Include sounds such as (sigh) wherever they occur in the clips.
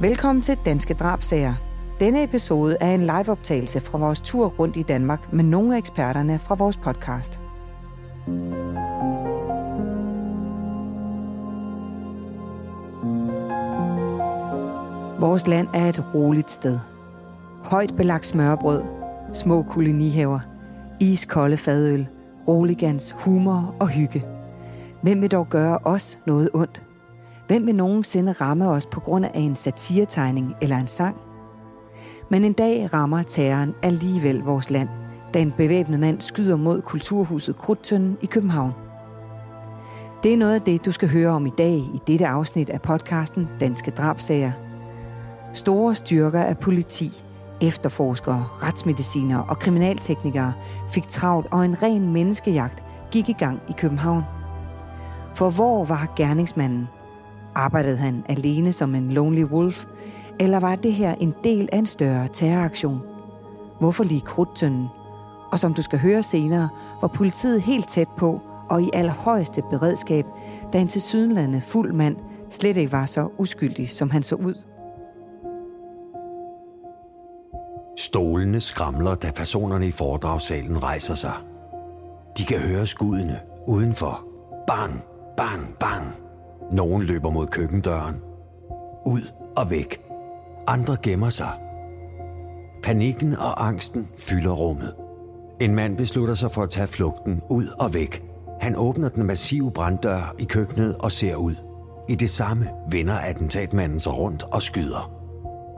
Velkommen til Danske Drabsager. Denne episode er en liveoptagelse fra vores tur rundt i Danmark med nogle af eksperterne fra vores podcast. Vores land er et roligt sted. Højt belagt smørbrød, små kolonihaver, iskolde fadøl, roligans, humor og hygge. Hvem vil dog gøre os noget ondt? Hvem vil nogensinde ramme os på grund af en satiretegning eller en sang? Men en dag rammer terroren alligevel vores land, da en bevæbnet mand skyder mod kulturhuset Krudtønden i København. Det er noget af det, du skal høre om i dag i dette afsnit af podcasten Danske Drabsager. Store styrker af politi, efterforskere, retsmedicinere og kriminalteknikere fik travlt, og en ren menneskejagt gik i gang i København. For hvor var gerningsmanden? Arbejdede han alene som en lonely wolf, eller var det her en del af en større terroraktion? Hvorfor lige krudtønden? Og som du skal høre senere, var politiet helt tæt på og i allerhøjeste beredskab, da en tilsyneladende fuld mand slet ikke var så uskyldig, som han så ud. Stolene skramler, da personerne i foredragssalen rejser sig. De kan høre skuddene udenfor. Bang, bang, bang. Nogen løber mod køkkendøren. Ud og væk. Andre gemmer sig. Panikken og angsten fylder rummet. En mand beslutter sig for at tage flugten ud og væk. Han åbner den massive branddør i køkkenet og ser ud. I det samme vender attentatmanden sig rundt og skyder.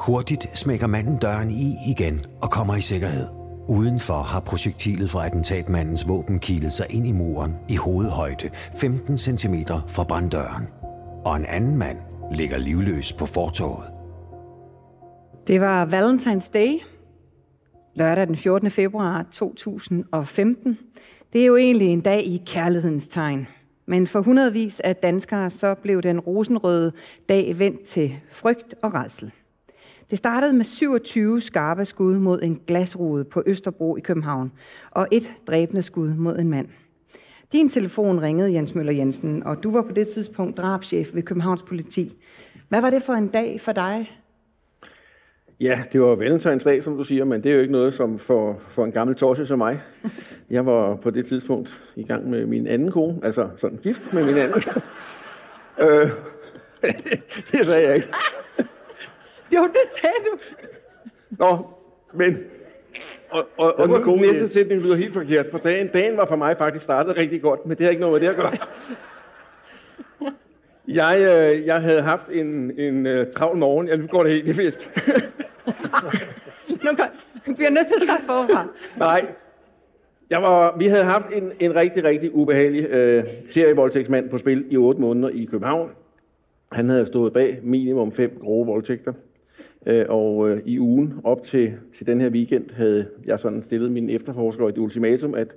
Hurtigt smækker manden døren i igen og kommer i sikkerhed. Udenfor har projektilet fra attentatmandens våben kilet sig ind i muren i hovedhøjde 15 cm fra branddøren. Og en anden mand ligger livløs på fortorvet. Det var Valentine's Day, lørdag den 14. februar 2015. Det er jo egentlig en dag i kærlighedens tegn. Men for hundredvis af danskere så blev den rosenrøde dag vendt til frygt og redsel. Det startede med 27 skarpe skud mod en glasrude på Østerbro i København, og et dræbende skud mod en mand. Din telefon ringede, Jens Møller Jensen, og du var på det tidspunkt drabschef ved Københavns politi. Hvad var det for en dag for dig? Ja, det var valentinsdag, som du siger, men det er jo ikke noget som for, for en gammel torse som mig. Jeg var på det tidspunkt i gang med min anden kone, altså sådan gift med min anden. (laughs) øh, (laughs) det sagde jeg ikke. Jo, det sagde du. Nå, men... Og, og, og nu næste sætning lyder helt forkert, for dagen, dagen var for mig faktisk startet rigtig godt, men det har ikke noget med det at gøre. (laughs) Jeg, øh, jeg havde haft en, en uh, travl morgen. Jeg nu går det helt i fisk. (laughs) nu bliver nødt til at starte forfra. Nej. Jeg var, vi havde haft en, en rigtig, rigtig ubehagelig uh, serievoldtægtsmand på spil i otte måneder i København. Han havde stået bag minimum fem grove voldtægter. Øh, og øh, i ugen op til, til den her weekend havde jeg sådan stillet min efterforsker et ultimatum, at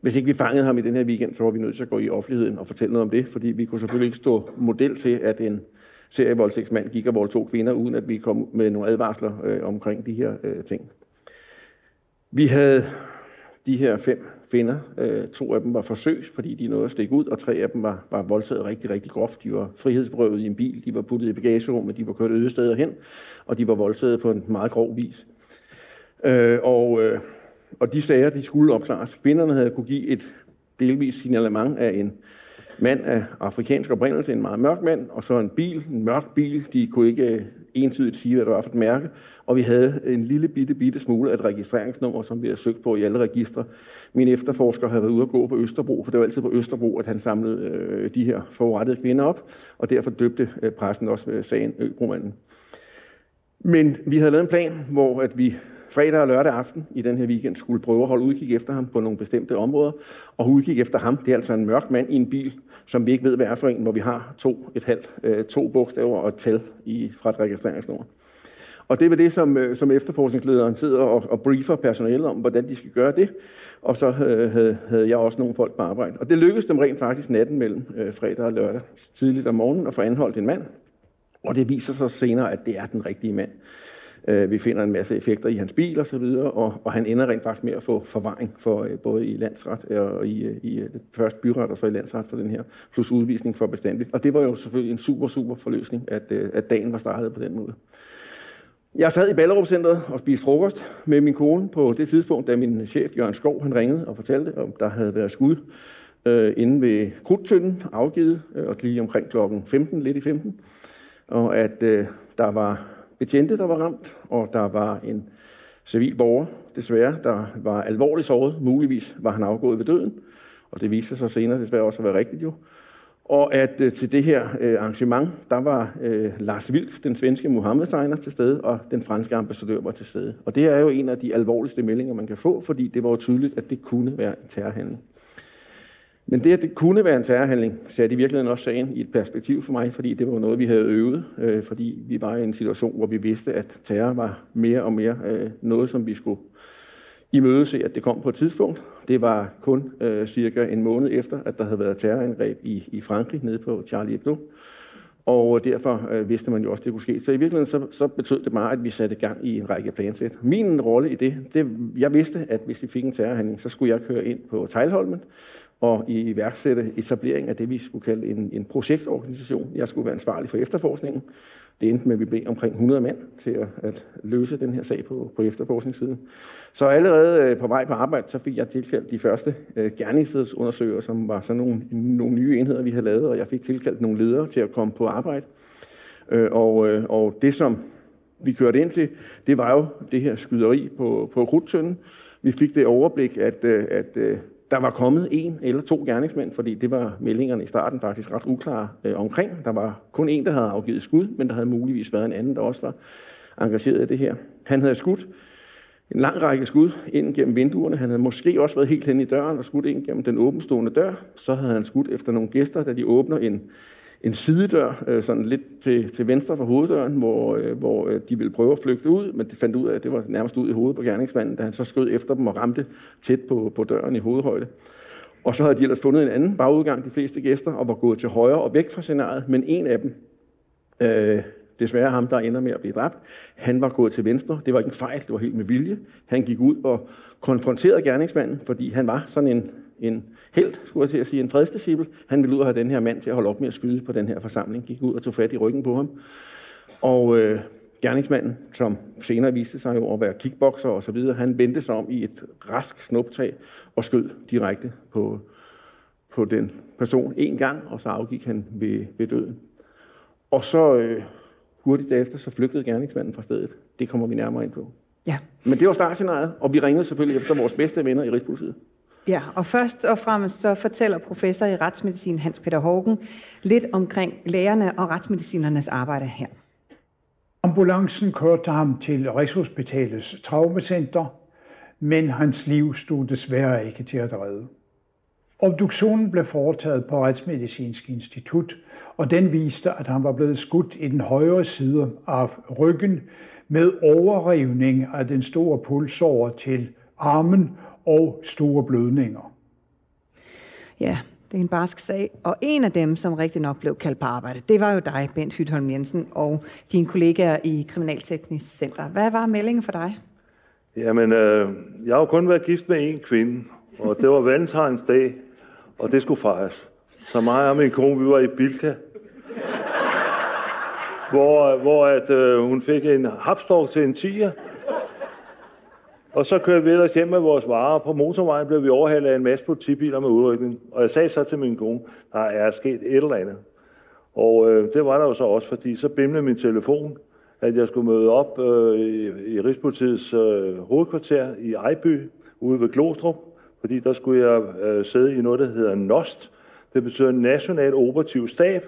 hvis ikke vi fangede ham i den her weekend, så var vi nødt til at gå i offentligheden og fortælle noget om det, fordi vi kunne selvfølgelig ikke stå model til, at en serievoldtægtsmand gik og voldtog kvinder, uden at vi kom med nogle advarsler øh, omkring de her øh, ting. Vi havde de her fem kvinder. Øh, to af dem var forsøgs, fordi de nåede at stikke ud, og tre af dem var, var voldtaget rigtig, rigtig groft. De var frihedsberøvet i en bil, de var puttet i bagagerummet, de var kørt øde steder hen, og de var voldtaget på en meget grov vis. Øh, og øh, og de sager, de skulle opklares. Kvinderne havde kunne give et delvis signalement af en mand af afrikansk oprindelse, en meget mørk mand, og så en bil, en mørk bil. De kunne ikke øh, entydigt sige, hvad det var for et mærke. Og vi havde en lille bitte, bitte smule af et registreringsnummer, som vi har søgt på i alle registre. Min efterforsker havde været ude at gå på Østerbro, for det var altid på Østerbro, at han samlede øh, de her forurettede kvinder op, og derfor døbte øh, pressen også øh, sagen Øbromanden. Men vi havde lavet en plan, hvor at vi fredag og lørdag aften i den her weekend skulle prøve at holde udkig efter ham på nogle bestemte områder. Og udkig efter ham, det er altså en mørk mand i en bil, som vi ikke ved, hvad er for en, hvor vi har to, et halvt, øh, to bogstaver og et tal i, fra et registreringsnummer. Og det var det, som, øh, som efterforskningslederen sidder og, og briefer personalet om, hvordan de skal gøre det. Og så øh, havde, havde jeg også nogle folk på arbejde. Og det lykkedes dem rent faktisk natten mellem øh, fredag og lørdag, tidligt om morgenen, at få anholdt en mand. Og det viser sig senere, at det er den rigtige mand. Øh, vi finder en masse effekter i hans bil og så videre, og, og han ender rent faktisk med at få forvaring for øh, både i landsret øh, og i, øh, i øh, først byret og så i landsret for den her, plus udvisning for bestandigt. Og det var jo selvfølgelig en super, super forløsning, at, øh, at dagen var startet på den måde. Jeg sad i Ballerup Centeret og spiste frokost med min kone på det tidspunkt, da min chef Jørgen Skov han ringede og fortalte, om der havde været skud øh, inde ved Krudtønden afgivet, øh, og lige omkring klokken 15, lidt i 15, og at øh, der var betjente, der var ramt, og der var en civil borger, desværre, der var alvorligt såret. Muligvis var han afgået ved døden, og det viste sig senere desværre også at være rigtigt jo. Og at øh, til det her øh, arrangement, der var øh, Lars Vilks, den svenske Mohammed-tegner, til stede, og den franske ambassadør var til stede. Og det er jo en af de alvorligste meldinger, man kan få, fordi det var jo tydeligt, at det kunne være en terrorhandling. Men det, at det kunne være en terrorhandling, satte i virkeligheden også sagen i et perspektiv for mig, fordi det var noget, vi havde øvet, øh, fordi vi var i en situation, hvor vi vidste, at terror var mere og mere øh, noget, som vi skulle imødese, at det kom på et tidspunkt. Det var kun øh, cirka en måned efter, at der havde været terrorangreb i, i Frankrig nede på Charlie Hebdo. Og øh, derfor øh, vidste man jo også, at det kunne ske. Så i virkeligheden så, så betød det meget, at vi satte gang i en række plansæt. Min rolle i det, det, jeg vidste, at hvis vi fik en terrorhandling, så skulle jeg køre ind på Tejlholmen og iværksætte etablering af det, vi skulle kalde en, en projektorganisation. Jeg skulle være ansvarlig for efterforskningen. Det endte med, at vi blev omkring 100 mand til at, at løse den her sag på, på efterforskningssiden. Så allerede øh, på vej på arbejde, så fik jeg tilkaldt de første øh, gerningsstedsundersøgere, som var sådan nogle, nogle nye enheder, vi havde lavet, og jeg fik tilkaldt nogle ledere til at komme på arbejde. Øh, og, øh, og det, som vi kørte ind til, det var jo det her skyderi på, på Krudtønden. Vi fik det overblik, at, øh, at øh, der var kommet en eller to gerningsmænd, fordi det var meldingerne i starten faktisk ret uklare øh, omkring. Der var kun en, der havde afgivet skud, men der havde muligvis været en anden, der også var engageret i det her. Han havde skudt en lang række skud ind gennem vinduerne. Han havde måske også været helt hen i døren og skudt ind gennem den åbenstående dør. Så havde han skudt efter nogle gæster, da de åbner en, en sidedør, øh, sådan lidt til, til venstre for hoveddøren, hvor, øh, hvor øh, de ville prøve at flygte ud, men de fandt ud af, at det var nærmest ud i hovedet på gerningsmanden, da han så skød efter dem og ramte tæt på, på døren i hovedhøjde. Og så havde de ellers fundet en anden bagudgang, de fleste gæster, og var gået til højre og væk fra scenariet, men en af dem, øh, desværre ham, der ender med at blive dræbt, han var gået til venstre. Det var ikke en fejl, det var helt med vilje. Han gik ud og konfronterede gerningsmanden, fordi han var sådan en en held, skulle jeg til at sige, en fredsdisciple. Han ville ud og have den her mand til at holde op med at skyde på den her forsamling. Gik ud og tog fat i ryggen på ham. Og øh, gerningsmanden, som senere viste sig jo at være kickboxer og så videre, han vendte sig om i et rask snuptag og skød direkte på, på den person en gang, og så afgik han ved, ved døden. Og så øh, hurtigt derefter, så flygtede gerningsmanden fra stedet. Det kommer vi nærmere ind på. Ja. Men det var startscenariet, og vi ringede selvfølgelig efter vores bedste venner i Rigspolitiet. Ja, og først og fremmest så fortæller professor i retsmedicin Hans Peter Hågen lidt omkring lægerne og retsmedicinernes arbejde her. Ambulancen kørte ham til Rigshospitalets traumacenter, men hans liv stod desværre ikke til at redde. Obduktionen blev foretaget på Retsmedicinsk Institut, og den viste, at han var blevet skudt i den højre side af ryggen med overrivning af den store pulsåre til armen og store blødninger. Ja, det er en barsk sag. Og en af dem, som rigtig nok blev kaldt på arbejde, det var jo dig, Bent Hytholm Jensen, og dine kollegaer i Kriminalteknisk Center. Hvad var meldingen for dig? Jamen, øh, jeg har jo kun været gift med en kvinde, og det var valentines dag, og det skulle fejres. Så mig og min kone, vi var i Bilka, hvor, hvor at, øh, hun fik en hapstok til en tiger, og så kørte vi ellers hjem med vores varer. På motorvejen blev vi overhalet af en masse politibiler med udrykning. Og jeg sagde så til min kone, der er sket et eller andet. Og øh, det var der jo så også, fordi så bimlede min telefon, at jeg skulle møde op øh, i, i Rigspolitiets øh, hovedkvarter i Ejby, ude ved Glostrup, fordi der skulle jeg øh, sidde i noget, der hedder NOST. Det betyder National Operativ Stab,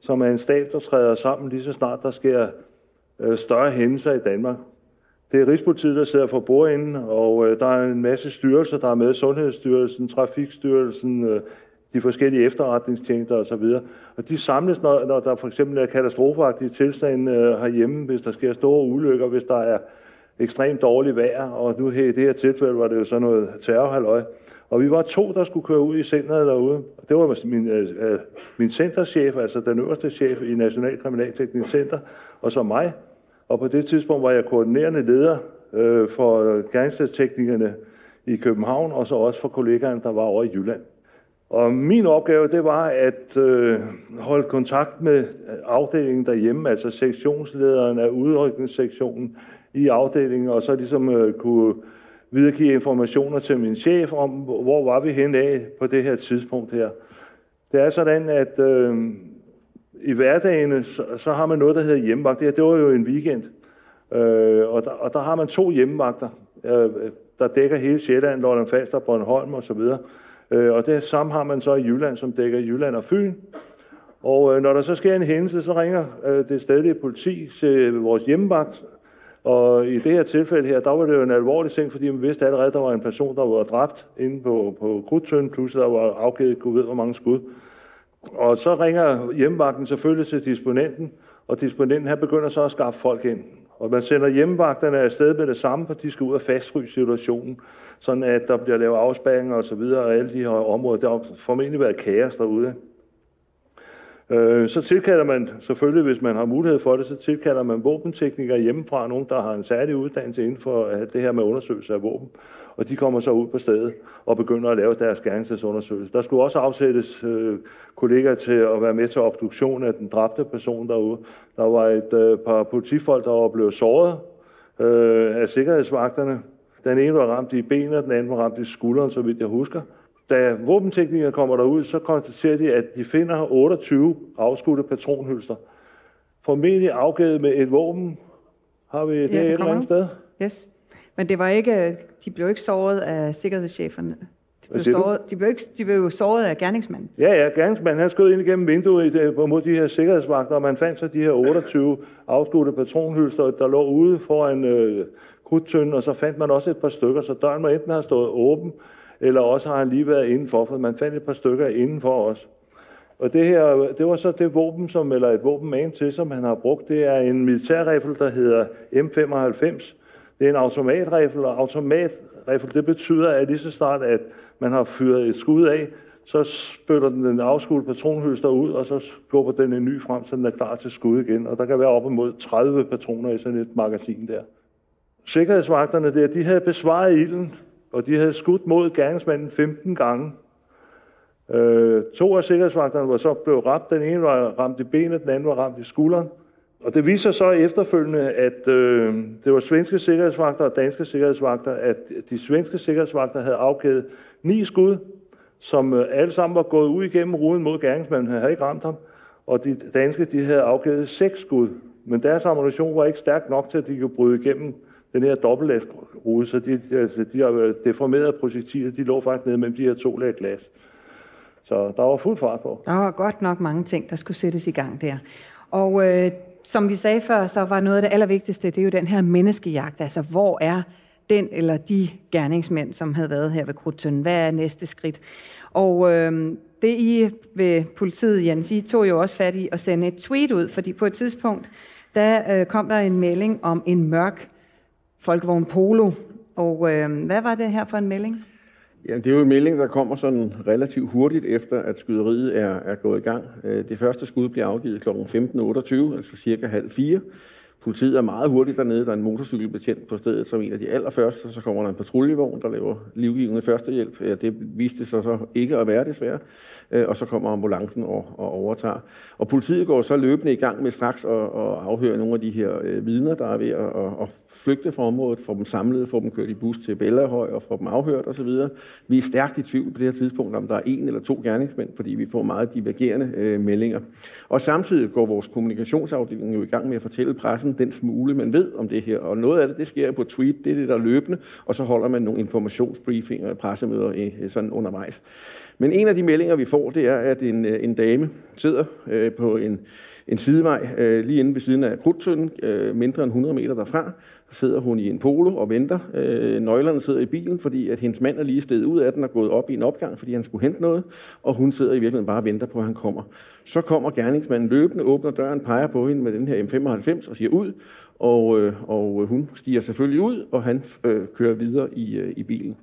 som er en stab, der træder sammen lige så snart der sker øh, større hændelser i Danmark. Det er Rigspolitiet, der sidder for bordenden, og øh, der er en masse styrelser, der er med, Sundhedsstyrelsen, Trafikstyrelsen, øh, de forskellige efterretningstjenester osv. Og de samles, når, når der for eksempel er katastrofeagtige tilstande øh, herhjemme, hvis der sker store ulykker, hvis der er ekstremt dårligt vejr, og nu her, i det her tilfælde var det jo sådan noget terrorhaløj. Og vi var to, der skulle køre ud i centret derude. Det var min, øh, øh, min centerchef, altså den øverste chef i National Kriminalteknisk Center, og så mig. Og på det tidspunkt var jeg koordinerende leder øh, for gerningsteknikerne i København, og så også for kollegaerne, der var over i Jylland. Og min opgave, det var at øh, holde kontakt med afdelingen derhjemme, altså sektionslederen af udrykningssektionen i afdelingen, og så ligesom øh, kunne videregive informationer til min chef om, hvor var vi hen af på det her tidspunkt her. Det er sådan, at øh, i hverdagen, så, så har man noget, der hedder hjemmevagt. Det, her, det var jo en weekend, øh, og, der, og der har man to hjemmevagter, øh, der dækker hele Sjælland, Lolland Falster, Bornholm og så videre. Øh, og det samme har man så i Jylland, som dækker Jylland og Fyn. Og øh, når der så sker en hændelse, så ringer øh, det stedlige politi til vores hjemmevagt. Og i det her tilfælde her, der var det jo en alvorlig ting, fordi man vidste allerede, at der var en person, der var dræbt inde på, på Krudtøn, plus der var afgivet, gud ved, hvor mange skud. Og så ringer hjemmevagten selvfølgelig til disponenten, og disponenten her begynder så at skaffe folk ind. Og man sender hjemmevagterne afsted med det samme, for de skal ud og fastfryse situationen, sådan at der bliver lavet afspæringer og så videre, og alle de her områder. Der har formentlig været kaos derude. Øh, så tilkalder man selvfølgelig, hvis man har mulighed for det, så tilkalder man våbenteknikere hjemmefra, nogen, der har en særlig uddannelse inden for øh, det her med undersøgelse af våben. Og de kommer så ud på stedet og begynder at lave deres gerningsundersøgelse. Der skulle også afsættes øh, kollegaer til at være med til obduktion af den dræbte person derude. Der var et øh, par politifolk, der var blevet såret øh, af sikkerhedsvagterne. Den ene var ramt i benet, den anden var ramt i skulderen, så vidt jeg husker. Da våbenteknikere kommer derud, så konstaterer de, at de finder 28 afskudte patronhylster. Formentlig afgivet med et våben. Har vi det, ja, det et eller andet sted? Yes. Men det var ikke, de blev ikke såret af sikkerhedscheferne. De blev, såret, de, blev ikke, de blev såret af gerningsmanden. Ja, ja, gerningsmanden han skød ind igennem vinduet mod de her sikkerhedsvagter, og man fandt så de her 28 afskudte patronhylster, der lå ude foran øh, krudtønden, og så fandt man også et par stykker, så døren må enten have stået åben, eller også har han lige været indenfor, for man fandt et par stykker indenfor os. Og det her, det var så det våben, som, eller et våben med til, som han har brugt. Det er en militærrifle, der hedder M95. Det er en automatrifle, og automatrifle, det betyder, at lige så snart, at man har fyret et skud af, så spytter den den afskudte patronhylster ud, og så skubber den en ny frem, så den er klar til skud igen. Og der kan være op imod 30 patroner i sådan et magasin der. Sikkerhedsvagterne der, de havde besvaret ilden og de havde skudt mod gerningsmanden 15 gange. Øh, to af sikkerhedsvagterne var så blevet ramt. Den ene var ramt i benet, den anden var ramt i skulderen. Og det viser så efterfølgende, at øh, det var svenske sikkerhedsvagter og danske sikkerhedsvagter, at de svenske sikkerhedsvagter havde afgivet ni skud, som øh, alle sammen var gået ud igennem ruden mod gerningsmanden, han havde ikke ramt ham. Og de danske, de havde afgivet seks skud, men deres ammunition var ikke stærk nok til, at de kunne bryde igennem den her dobbeltlagsrude, så de, altså, de har deformerede projektiler, de lå faktisk nede mellem de her to lag glas. Så der var fuld fart på. Der var godt nok mange ting, der skulle sættes i gang der. Og øh, som vi sagde før, så var noget af det allervigtigste, det er jo den her menneskejagt. Altså, hvor er den eller de gerningsmænd, som havde været her ved Krudtønden? Hvad er næste skridt? Og øh, det I ved politiet, Jens, I tog jo også fat i at sende et tweet ud, fordi på et tidspunkt, der øh, kom der en melding om en mørk Folkevogn Polo. Og øh, hvad var det her for en melding? Ja, det er jo en melding, der kommer sådan relativt hurtigt efter, at skyderiet er, er gået i gang. Øh, det første skud bliver afgivet kl. 15.28, altså cirka halv fire. Politiet er meget hurtigt dernede. Der er en motorcykelbetjent på stedet som en af de allerførste. Så kommer der en patruljevogn, der laver livgivende førstehjælp. Ja, det viste sig så ikke at være desværre. Øh, og så kommer ambulancen og, og overtager. Og politiet går så løbende i gang med straks at, at afhøre nogle af de her øh, vidner, der er ved at, at, at flygte fra området, få dem samlet, få dem kørt i bus til Bellahøj og få dem afhørt osv. Vi er stærkt i tvivl på det her tidspunkt, om der er en eller to gerningsmænd, fordi vi får meget divergerende øh, meldinger. Og samtidig går vores kommunikationsafdeling jo i gang med at fortælle pressen den smule, man ved om det her. Og noget af det, det sker på tweet, det er det, der er løbende, og så holder man nogle informationsbriefinger og pressemøder i, sådan undervejs. Men en af de meldinger, vi får, det er, at en, øh, en dame sidder øh, på en, en sidevej øh, lige inde ved siden af Krudtønden, øh, mindre end 100 meter derfra. Så sidder hun i en polo og venter. Øh, nøglerne sidder i bilen, fordi at hendes mand er lige stedet ud af den og gået op i en opgang, fordi han skulle hente noget. Og hun sidder i virkeligheden bare og venter på, at han kommer. Så kommer gerningsmanden løbende, åbner døren, peger på hende med den her M95 og siger ud. Og, øh, og hun stiger selvfølgelig ud, og han øh, kører videre i, øh, i bilen.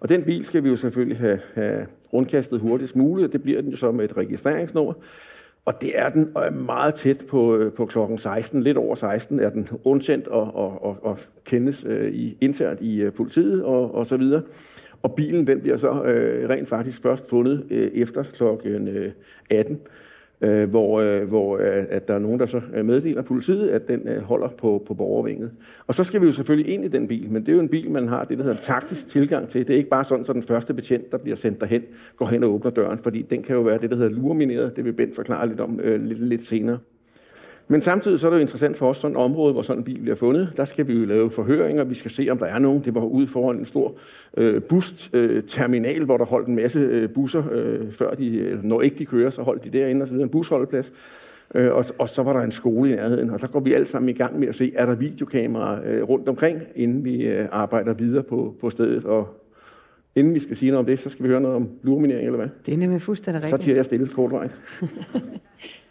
Og den bil skal vi jo selvfølgelig have, have rundkastet hurtigst muligt, og det bliver den jo så med et registreringsnummer. Og det er den og er meget tæt på, øh, på klokken 16, lidt over 16 er den rundsendt og, og, og, og kendes øh, i, internt i øh, politiet og, og så videre. Og bilen den bliver så øh, rent faktisk først fundet øh, efter klokken øh, 18 øh, hvor, øh, hvor øh, at der er nogen, der så øh, meddeler politiet, at den øh, holder på, på borgervinget. Og så skal vi jo selvfølgelig ind i den bil, men det er jo en bil, man har det, der hedder en taktisk tilgang til. Det er ikke bare sådan, så den første betjent, der bliver sendt derhen, går hen og åbner døren, fordi den kan jo være det, der hedder lurmineret. Det vil Bent forklare lidt om øh, lidt, lidt senere. Men samtidig så er det jo interessant for os, sådan et område, hvor sådan en bil bliver fundet. Der skal vi jo lave forhøringer, vi skal se, om der er nogen. Det var ude foran en stor øh, busterminal, øh, hvor der holdt en masse øh, busser, øh, før de, når ikke de kører, så holdt de derinde, og så videre, en busholdeplads. Øh, og, og så var der en skole i nærheden, og så går vi alle sammen i gang med at se, er der videokameraer øh, rundt omkring, inden vi øh, arbejder videre på, på stedet. Og inden vi skal sige noget om det, så skal vi høre noget om luminering, eller hvad? Det er nemlig fuldstændig rigtigt. Så tiger jeg stille kortvejt. (laughs)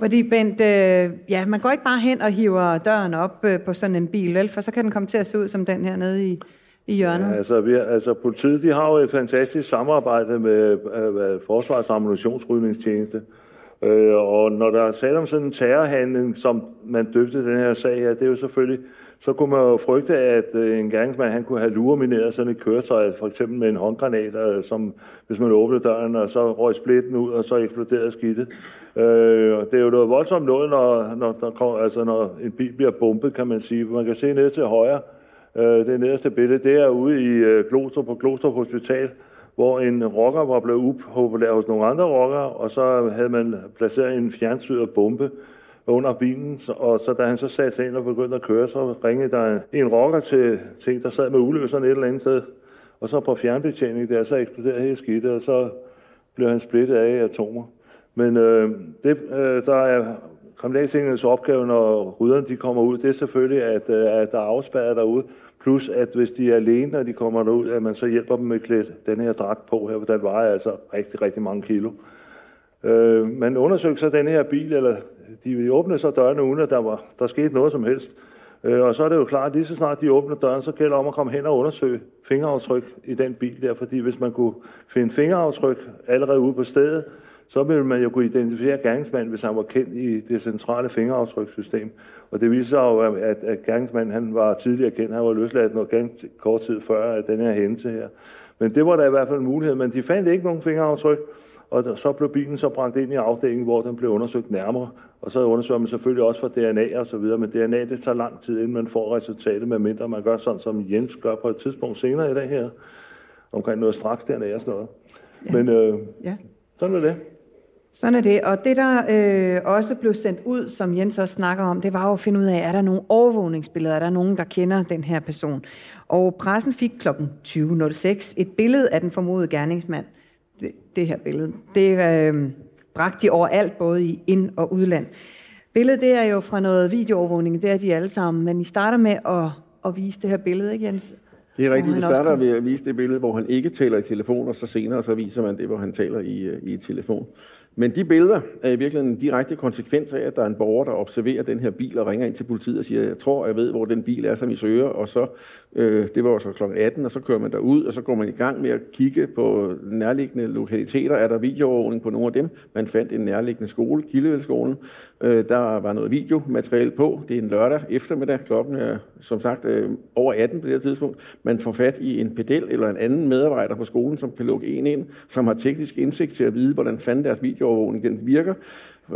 Fordi Bent, øh, ja, man går ikke bare hen og hiver døren op øh, på sådan en bil, vel? For så kan den komme til at se ud som den her nede i, i hjørnet. Ja, altså, vi, altså, politiet de har jo et fantastisk samarbejde med øh, Forsvars ammunitionsrydningstjeneste. Øh, og når der er tale om sådan en terrorhandling, som man døbte den her sag her, det er jo selvfølgelig, så kunne man jo frygte, at øh, en gerningsmand han kunne have luremineret sådan et køretøj, for eksempel med en håndgranat, øh, som hvis man åbnede døren, og så røg splitten ud, og så eksploderede skidtet. Øh, og det er jo noget voldsomt noget, når, når, der kom, altså, når en bil bliver bombet, kan man sige. Man kan se ned til højre, øh, det nederste billede, det er ude i øh, Glostrup på Glostrup Hospital, hvor en rocker var blevet upopulær hos nogle andre rockere, og så havde man placeret en fjernsyret bombe under bilen, og så da han så satte sig ind og begyndte at køre, så ringede der en rocker til, til der sad med uløseren et eller andet sted, og så på fjernbetjening der, så eksploderede hele skidtet, og så blev han splittet af i atomer. Men øh, det, øh, der er kriminaltingens opgave, når rydderne de kommer ud, det er selvfølgelig, at, øh, at der er afspærret derude, Plus at hvis de er alene, når de kommer derud, at man så hjælper dem med at klæde den her dragt på her, for den vejer altså rigtig, rigtig mange kilo. Øh, man undersøgte så den her bil, eller de åbnede så dørene uden, at der, var, der skete noget som helst. Øh, og så er det jo klart, at lige så snart de åbner døren, så gælder det om at komme hen og undersøge fingeraftryk i den bil der, fordi hvis man kunne finde fingeraftryk allerede ude på stedet, så ville man jo kunne identificere gerningsmanden, hvis han var kendt i det centrale fingeraftrykssystem. Og det viser sig jo, at, at gerningsmanden han var tidligere kendt. Han var løsladt noget ganske kort tid før at den her hændelse her. Men det var da i hvert fald en mulighed. Men de fandt ikke nogen fingeraftryk, og så blev bilen så bragt ind i afdelingen, hvor den blev undersøgt nærmere. Og så undersøger man selvfølgelig også for DNA og så videre, men DNA det tager lang tid, inden man får resultatet, medmindre man gør sådan, som Jens gør på et tidspunkt senere i dag her, omkring noget straks DNA og sådan noget. Men øh, ja. sådan er det. Sådan er det. Og det, der øh, også blev sendt ud, som Jens også snakker om, det var jo at finde ud af, er der nogle overvågningsbilleder? Er der nogen, der kender den her person? Og pressen fik kl. 20.06 et billede af den formodede gerningsmand. Det, det her billede. Det øh, bragte de overalt, både i ind- og udland. Billedet det er jo fra noget videoovervågning, det er de alle sammen. Men I starter med at, at vise det her billede, ikke Jens? Det er rigtigt. Vi starter ved at vise det billede, hvor han ikke taler i telefon, og så senere så viser man det, hvor han taler i, øh, i telefon. Men de billeder er i virkeligheden en direkte konsekvens af, at der er en borger, der observerer den her bil og ringer ind til politiet og siger, jeg tror, jeg ved, hvor den bil er, som I søger. Og så, øh, det var så kl. 18, og så kører man derud, og så går man i gang med at kigge på nærliggende lokaliteter. Er der videoovervågning på nogle af dem? Man fandt en nærliggende skole, Kildevælskolen. Øh, der var noget videomateriale på. Det er en lørdag eftermiddag. Klokken er, som sagt, øh, over 18 på det her tidspunkt. Man får fat i en pedel eller en anden medarbejder på skolen, som kan lukke en ind, som har teknisk indsigt til at vide, hvordan fanden deres video videoovervågning den virker,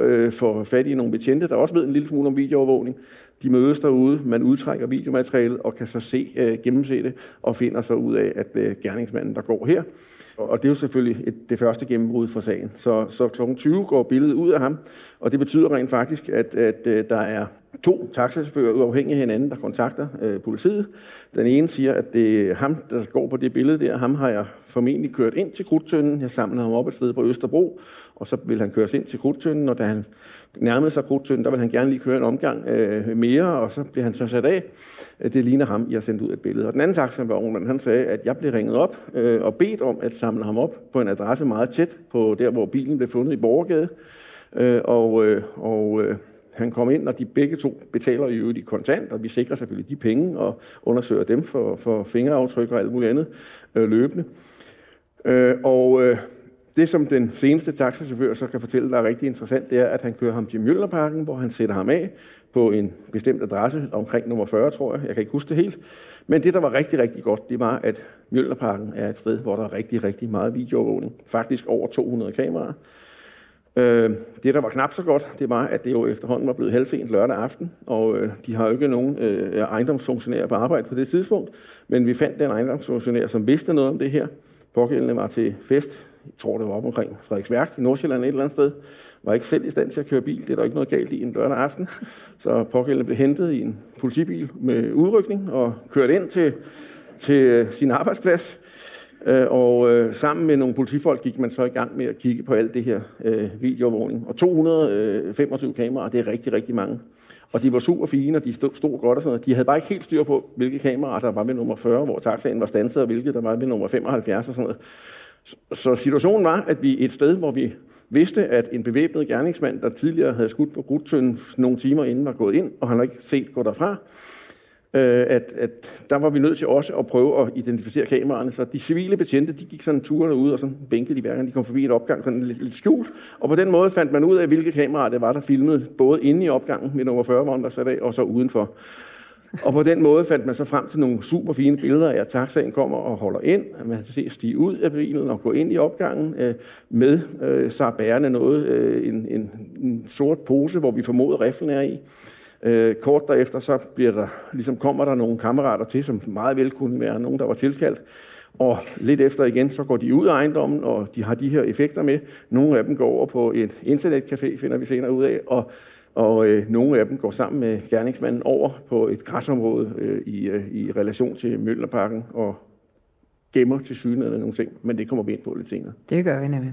øh, får fat i nogle betjente, der også ved en lille smule om videoovervågning. De mødes derude, man udtrækker videomaterialet og kan så se, øh, gennemse det og finder så ud af, at øh, gerningsmanden, der går her. Og det er jo selvfølgelig et, det første gennembrud for sagen. Så, så kl. 20 går billedet ud af ham, og det betyder rent faktisk, at, at, øh, der er to taxachauffører uafhængige af hinanden, der kontakter øh, politiet. Den ene siger, at det er ham, der går på det billede der. Ham har jeg formentlig kørt ind til Krudtønden. Jeg samlede ham op et sted på Østerbro, og så vil han køres ind til Krudtønden, og da han nærmede sig Krudtønden, der ville han gerne lige køre en omgang øh, mere, og så bliver han så sat af. Øh, det ligner ham, jeg har sendt ud et billede. Og den anden taxavognmand, han sagde, at jeg blev ringet op øh, og bedt om at samle ham op på en adresse meget tæt på der, hvor bilen blev fundet i Borgergade. Øh, og øh, og øh, han kom ind, og de begge to betaler i øvrigt i kontant, og vi sikrer selvfølgelig de penge og undersøger dem for, for fingeraftryk og alt muligt andet øh, løbende. Øh, og øh, det, som den seneste taxachauffør så kan fortælle, der er rigtig interessant, det er, at han kører ham til Mjølnerparken, hvor han sætter ham af på en bestemt adresse, omkring nummer 40, tror jeg. Jeg kan ikke huske det helt. Men det, der var rigtig, rigtig godt, det var, at Mjølnerparken er et sted, hvor der er rigtig, rigtig meget videoovervågning. Faktisk over 200 kameraer. Øh, det, der var knap så godt, det var, at det jo efterhånden var blevet halvfint lørdag aften, og øh, de har jo ikke nogen øh, ejendomsfunktionærer på arbejde på det tidspunkt, men vi fandt den ejendomsfunktionær, som vidste noget om det her. Pågældende var til fest, jeg tror det var op omkring Frederiksværk i Nordsjælland et eller andet sted, var ikke selv i stand til at køre bil, det er der ikke noget galt i en lørdag aften, så pågældende blev hentet i en politibil med udrykning og kørt ind til, til øh, sin arbejdsplads, øh, og øh, sammen med nogle politifolk gik man så i gang med at kigge på alt det her øh, videoovervågning. Og 225 øh, kameraer, det er rigtig, rigtig mange. Og de var super fine, og de stod, stod godt og sådan noget. De havde bare ikke helt styr på, hvilke kameraer der var med nummer 40, hvor taxaen var stanset, og hvilke der var med nummer 75 og sådan noget. Så situationen var, at vi et sted, hvor vi vidste, at en bevæbnet gerningsmand, der tidligere havde skudt på Grudtønden nogle timer inden, var gået ind, og han havde ikke set gå derfra, øh, at, at der var vi nødt til også at prøve at identificere kameraerne. Så de civile betjente, de gik sådan turene tur derude, og sådan bænkede de hver gang de kom forbi en opgang, sådan lidt, lidt skjult. Og på den måde fandt man ud af, hvilke kameraer det var, der filmede, både inde i opgangen med nummer 40 vogn, der sat af, og så udenfor. Og på den måde fandt man så frem til nogle super fine billeder af, at taxaen kommer og holder ind. Man kan se stige ud af bilen og gå ind i opgangen øh, med øh, så bærende noget, øh, en, en, en sort pose, hvor vi formoder riflen er i. Øh, kort derefter så bliver der, ligesom kommer der nogle kammerater til, som meget vel kunne være nogen, der var tilkaldt. Og lidt efter igen, så går de ud af ejendommen, og de har de her effekter med. Nogle af dem går over på et internetcafé, finder vi senere ud af, og, og øh, nogle af dem går sammen med gerningsmanden over på et græsområde øh, i, øh, i relation til Møllerparken og gemmer til syne eller nogle ting. Men det kommer vi ind på lidt senere. Det gør vi nemlig.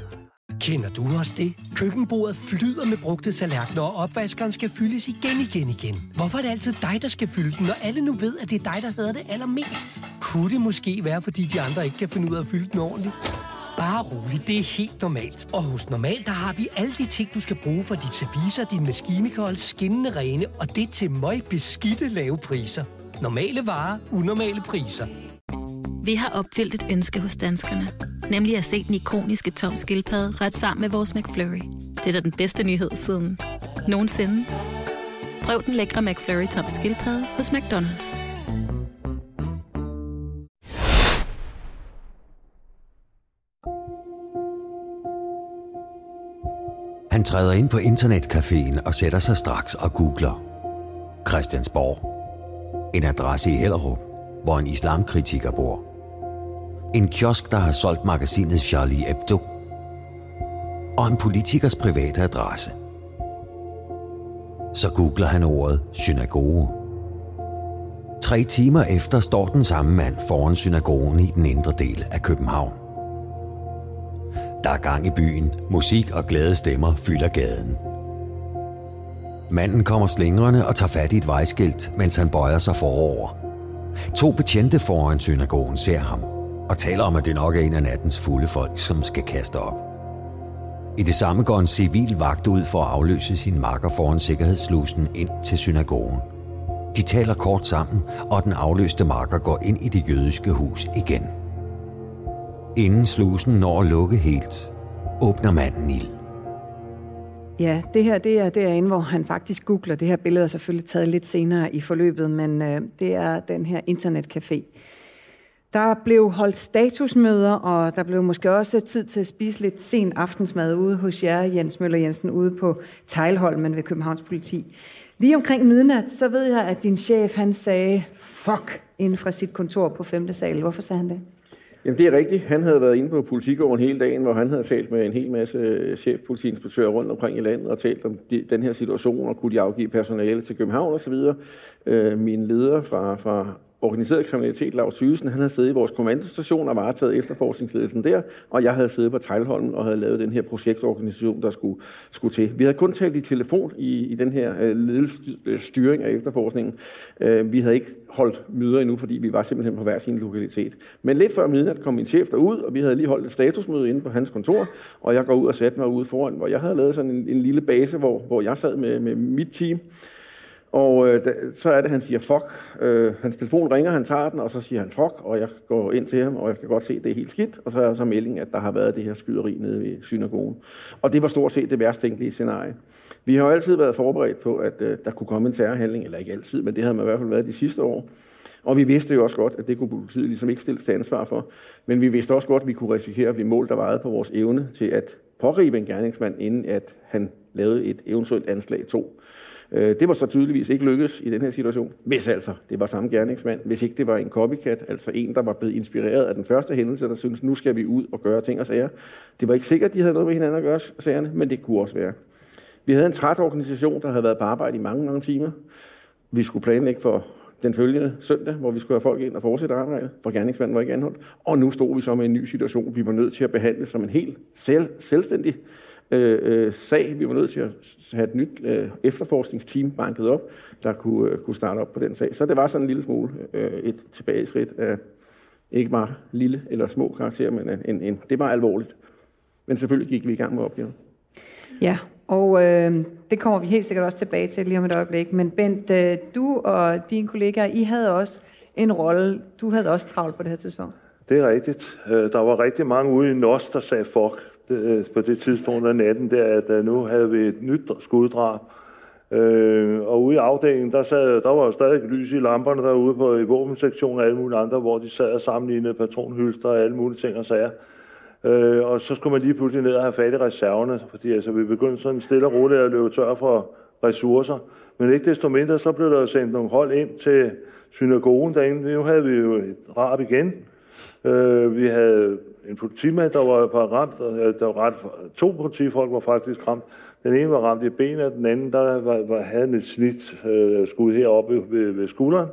Kender du også det? Køkkenbordet flyder med brugte tallerkener, og opvaskeren skal fyldes igen, igen, igen. Hvorfor er det altid dig, der skal fylde den, når alle nu ved, at det er dig, der hedder det allermest? Kunne det måske være, fordi de andre ikke kan finde ud af at fylde den ordentligt? Bare rolig, det er helt normalt. Og hos Normalt, der har vi alle de ting, du skal bruge for dit service og din maskinekold skinnende rene, og det til møg beskidte lave priser. Normale varer, unormale priser. Vi har opfyldt et ønske hos danskerne. Nemlig at se den ikoniske tom skildpadde ret sammen med vores McFlurry. Det er da den bedste nyhed siden nogensinde. Prøv den lækre McFlurry tom skildpadde hos McDonald's. Han træder ind på internetcaféen og sætter sig straks og googler Christiansborg. En adresse i Hellerup, hvor en islamkritiker bor. En kiosk, der har solgt magasinet Charlie Hebdo. Og en politikers private adresse. Så googler han ordet synagoge. Tre timer efter står den samme mand foran synagogen i den indre del af København. Der er gang i byen, musik og glade stemmer fylder gaden. Manden kommer slingrende og tager fat i et vejskilt, mens han bøjer sig forover. To betjente foran synagogen ser ham og taler om, at det nok er en af nattens fulde folk, som skal kaste op. I det samme går en civil vagt ud for at afløse sin makker foran sikkerhedslusen ind til synagogen. De taler kort sammen, og den afløste marker går ind i det jødiske hus igen. Inden slusen når at lukke helt, åbner manden ild. Ja, det her det er derinde, hvor han faktisk googler. Det her billede er selvfølgelig taget lidt senere i forløbet, men øh, det er den her internetcafé. Der blev holdt statusmøder, og der blev måske også tid til at spise lidt sen aftensmad ude hos jer, Jens Møller Jensen, ude på Tejlholmen ved Københavns Politi. Lige omkring midnat, så ved jeg, at din chef han sagde fuck inden fra sit kontor på 5. sal. Hvorfor sagde han det? Jamen det er rigtigt. Han havde været inde på politikåren hele dagen, hvor han havde talt med en hel masse øh, chefpolitiinspektører rundt omkring i landet og talt om de, den her situation, og kunne de afgive personale til København osv. Øh, min leder fra, fra organiseret kriminalitet, Lars Sygesen, han havde siddet i vores kommandostation og varetaget efterforskningsledelsen der, og jeg havde siddet på Tejlholm og havde lavet den her projektorganisation, der skulle, skulle til. Vi havde kun talt i telefon i, i den her øh, ledelsesstyring af efterforskningen. Øh, vi havde ikke holdt møder endnu, fordi vi var simpelthen på hver sin lokalitet. Men lidt før midnat kom min chef derud, og vi havde lige holdt et statusmøde inde på hans kontor, og jeg går ud og satte mig ude foran, hvor jeg havde lavet sådan en, en lille base, hvor, hvor jeg sad med, med mit team. Og øh, da, så er det, han siger fuck. Øh, hans telefon ringer, han tager den, og så siger han fuck, og jeg går ind til ham, og jeg kan godt se, at det er helt skidt. Og så er så meldingen, at der har været det her skyderi nede ved synagogen. Og det var stort set det værst tænkelige scenarie. Vi har jo altid været forberedt på, at øh, der kunne komme en terrorhandling, eller ikke altid, men det havde man i hvert fald været de sidste år. Og vi vidste jo også godt, at det kunne politiet ligesom ikke stilles til ansvar for. Men vi vidste også godt, at vi kunne risikere at blive målt og vejet på vores evne til at pågribe en gerningsmand, inden at han lavede et eventuelt anslag 2. Øh, det var så tydeligvis ikke lykkedes i den her situation, hvis altså det var samme gerningsmand, hvis ikke det var en copycat, altså en, der var blevet inspireret af den første hændelse, der synes nu skal vi ud og gøre ting og sager. Det var ikke sikkert, de havde noget med hinanden at gøre, sagerne, men det kunne også være. Vi havde en træt organisation, der havde været på arbejde i mange, mange timer. Vi skulle planlægge for den følgende søndag, hvor vi skulle have folk ind og fortsætte arbejdet, for gerningsmanden var ikke anholdt. Og nu stod vi så med en ny situation, vi var nødt til at behandle som en helt selv, selvstændig øh, øh, sag. Vi var nødt til at have et nyt øh, efterforskningsteam banket op, der kunne, øh, kunne starte op på den sag. Så det var sådan en lille smule øh, et tilbageskridt af ikke bare lille eller små karakterer, men en, en, det var alvorligt. Men selvfølgelig gik vi i gang med opgaven. Ja, og øh, det kommer vi helt sikkert også tilbage til lige om et øjeblik. Men Bent, øh, du og dine kollegaer, I havde også en rolle. Du havde også travlt på det her tidspunkt. Det er rigtigt. Øh, der var rigtig mange ude i NOS, der sagde fuck Øh, på det tidspunkt af natten, der, at øh, nu havde vi et nyt skuddrab. Øh, og ude i afdelingen, der, sad, der var jo stadig lys i lamperne derude på i våbensektionen og alle mulige andre, hvor de sad og sammenlignede patronhylster og alle mulige ting og sager. Øh, og så skulle man lige pludselig ned og have fat i reserverne, fordi altså, vi begyndte sådan stille og roligt at løbe tør for ressourcer. Men ikke desto mindre, så blev der sendt nogle hold ind til synagogen derinde. Nu havde vi jo et rab igen. Øh, vi havde politimand, der var ramt, øh, der var ramt, to politifolk var faktisk ramt. Den ene var ramt i benet, den anden der var, var, havde et snit øh, skud heroppe ved, ved skulderen.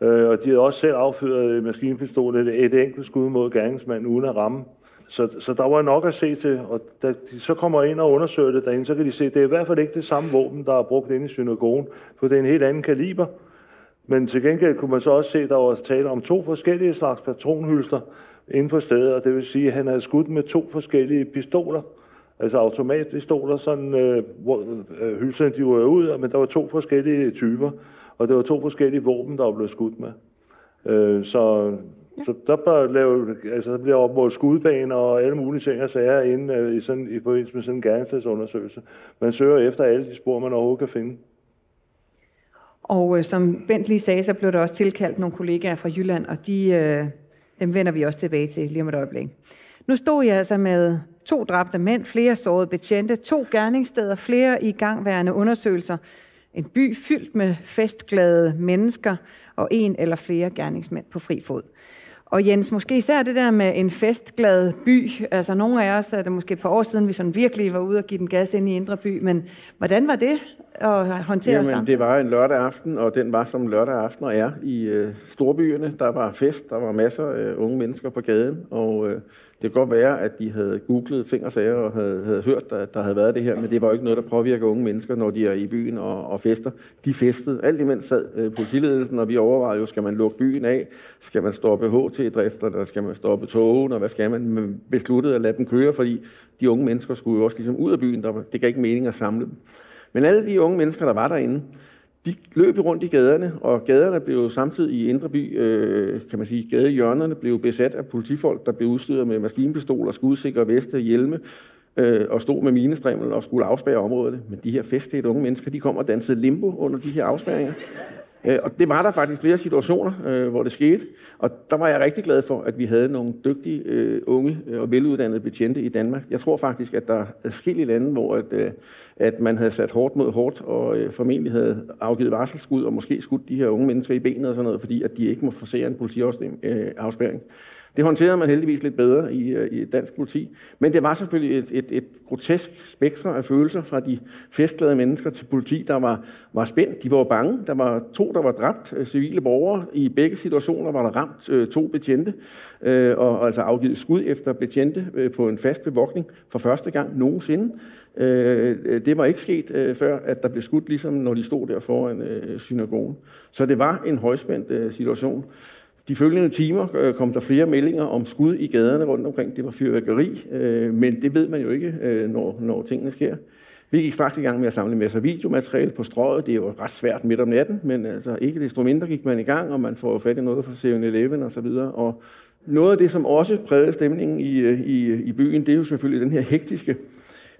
Øh, og de havde også selv affyret maskinpistol et, et enkelt skud mod gerningsmanden uden at ramme. Så, så der var nok at se til, og da de så kommer ind og undersøger det derinde, så kan de se, at det er i hvert fald ikke det samme våben, der er brugt inde i synagogen, for det er en helt anden kaliber. Men til gengæld kunne man så også se, at der var tale om to forskellige slags patronhylster inde på stedet, og det vil sige, at han havde skudt med to forskellige pistoler, altså automatpistoler, sådan, øh, hvor øh, hylserne de var ud, men der var to forskellige typer, og det var to forskellige våben, der var blevet skudt med. Øh, så så der bør lave, altså der bliver opmålt skudbaner og alle mulige ting og sager inde øh, i, sådan, i forbindelse med sådan en gerningsstedsundersøgelse. Man søger efter alle de spor, man overhovedet kan finde. Og øh, som Bent lige sagde, så blev der også tilkaldt nogle kollegaer fra Jylland, og de, øh, dem vender vi også tilbage til lige om et øjeblik. Nu stod jeg altså med to dræbte mænd, flere sårede betjente, to gerningssteder, flere i gangværende undersøgelser, en by fyldt med festglade mennesker og en eller flere gerningsmænd på fri fod. Og Jens, måske især det der med en festglad by. Altså nogle af os er det måske et par år siden, vi sådan virkelig var ude og give den gas ind i Indre By. Men hvordan var det at håndtere Jamen, sammen? det var en lørdag aften, og den var som lørdag aften og er i øh, storbyerne. Der var fest, der var masser af unge mennesker på gaden, og øh, det kan godt være, at de havde googlet ting og sager og havde, havde hørt, at der havde været det her, men det var jo ikke noget, der påvirker unge mennesker, når de er i byen og, og fester. De festede. Alt imens sad øh, politiledelsen, og vi overvejede jo, skal man lukke byen af? Skal man stoppe HT-drifter, eller skal man stoppe togen, og hvad skal man? Men besluttede at lade dem køre, fordi de unge mennesker skulle jo også ligesom ud af byen. Der det gav ikke mening at samle dem. Men alle de unge mennesker, der var derinde, de løb rundt i gaderne, og gaderne blev samtidig i Indre By, øh, kan man sige, gadehjørnerne blev besat af politifolk, der blev udstyret med maskinpistoler, skudsikre veste, hjelme, øh, og stod med minestrimmel og skulle afspærre området. Men de her festtætte unge mennesker, de kom og dansede limbo under de her afspærringer. Øh, og det var der faktisk flere situationer, øh, hvor det skete. Og der var jeg rigtig glad for, at vi havde nogle dygtige, øh, unge øh, og veluddannede betjente i Danmark. Jeg tror faktisk, at der er forskellige lande, hvor at, øh, at man havde sat hårdt mod hårdt, og øh, formentlig havde afgivet varselsskud, og måske skudt de her unge mennesker i benet og sådan noget, fordi at de ikke må forsere en politiafspæring. Det håndterede man heldigvis lidt bedre i, øh, i dansk politi. Men det var selvfølgelig et, et, et grotesk spektrum af følelser fra de festglade mennesker til politi, der var, var spændt. De var bange. Der var to, der var dræbt, øh, civile borgere. I begge situationer var der ramt øh, to betjente, øh, og, og altså afgivet skud efter betjente øh, på en fast bevogtning for første gang nogensinde. Øh, det var ikke sket øh, før, at der blev skudt, ligesom når de stod der foran øh, synagogen. Så det var en højspændt øh, situation. De følgende timer øh, kom der flere meldinger om skud i gaderne rundt omkring. Det var fyrværkeri, øh, men det ved man jo ikke, øh, når, når tingene sker. Vi gik straks i gang med at samle masser af videomateriale på strøget. Det er jo ret svært midt om natten, men altså, ikke desto mindre gik man i gang, og man får fat i noget fra 7-Eleven og så videre. Og noget af det, som også prægede stemningen i, i, i byen, det er jo selvfølgelig den her hektiske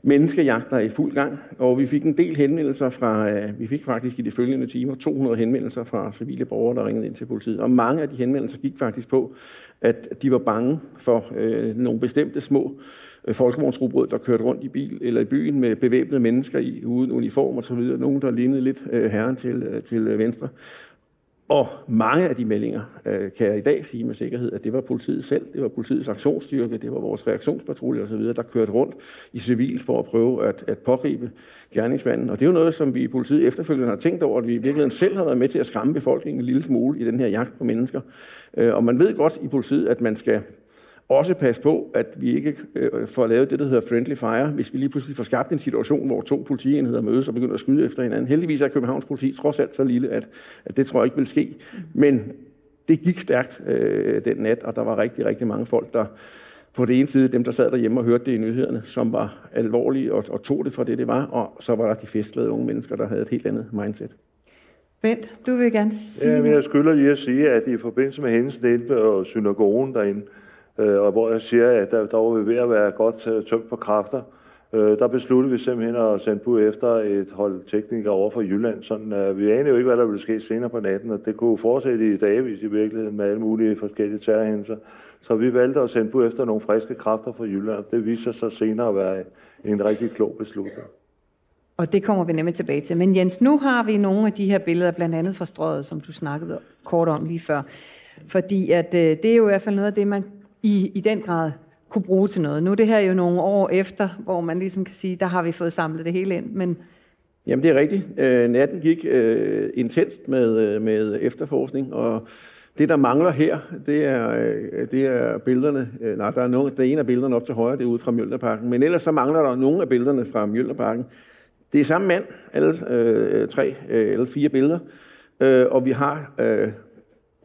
menneskejagter i fuld gang, og vi fik en del henvendelser fra, øh, vi fik faktisk i de følgende timer 200 henvendelser fra civile borgere, der ringede ind til politiet. Og mange af de henvendelser gik faktisk på, at de var bange for øh, nogle bestemte små øh, folkemordsrubrød, der kørte rundt i bil eller i byen med bevæbnede mennesker i uden uniform og så videre. Nogen, der lignede lidt øh, herren til, øh, til øh, venstre. Og mange af de meldinger øh, kan jeg i dag sige med sikkerhed, at det var politiet selv, det var politiets aktionsstyrke, det var vores reaktionspatrulje osv., der kørte rundt i civil for at prøve at, at pågribe gerningsmanden. Og det er jo noget, som vi i politiet efterfølgende har tænkt over, at vi i virkeligheden selv har været med til at skræmme befolkningen en lille smule i den her jagt på mennesker. Øh, og man ved godt i politiet, at man skal også passe på, at vi ikke øh, får lavet det, der hedder friendly fire, hvis vi lige pludselig får skabt en situation, hvor to politienheder mødes og begynder at skyde efter hinanden. Heldigvis er Københavns politi trods alt så lille, at, at det tror jeg ikke vil ske. Men det gik stærkt øh, den nat, og der var rigtig, rigtig mange folk, der på det ene side, dem der sad derhjemme og hørte det i nyhederne, som var alvorlige og, og tog det for det, det var, og så var der de festglade unge mennesker, der havde et helt andet mindset. Bent, du vil gerne sige Ja, men jeg skylder lige at sige, at i forbindelse med hendes inde og synagogen derinde, Øh, og hvor jeg siger, at der, der var vi ved at være godt øh, tømt på kræfter. Øh, der besluttede vi simpelthen at sende bud efter et hold teknikere over for Jylland. Sådan, vi anede jo ikke, hvad der ville ske senere på natten, og det kunne fortsætte i dagvis i virkeligheden med alle mulige forskellige terrorhændelser. Så vi valgte at sende bud efter nogle friske kræfter fra Jylland. Det viste sig så senere at være en rigtig klog beslutning. Og det kommer vi nemlig tilbage til. Men Jens, nu har vi nogle af de her billeder, blandt andet fra strøget, som du snakkede kort om lige før. Fordi at, øh, det er jo i hvert fald noget af det, man i, i den grad kunne bruge til noget. Nu er det her jo nogle år efter, hvor man ligesom kan sige, der har vi fået samlet det hele ind, men Jamen det er rigtigt. Øh, natten gik øh, intenst med, øh, med efterforskning, og det der mangler her, det er, øh, det er billederne. Øh, nej, der er, nogle, der er en af billederne op til højre, det er ude fra Mjølnerparken. Men ellers så mangler der nogle af billederne fra Mjølnerparken. Det er samme mand, alle øh, tre øh, eller fire billeder, øh, og vi har øh,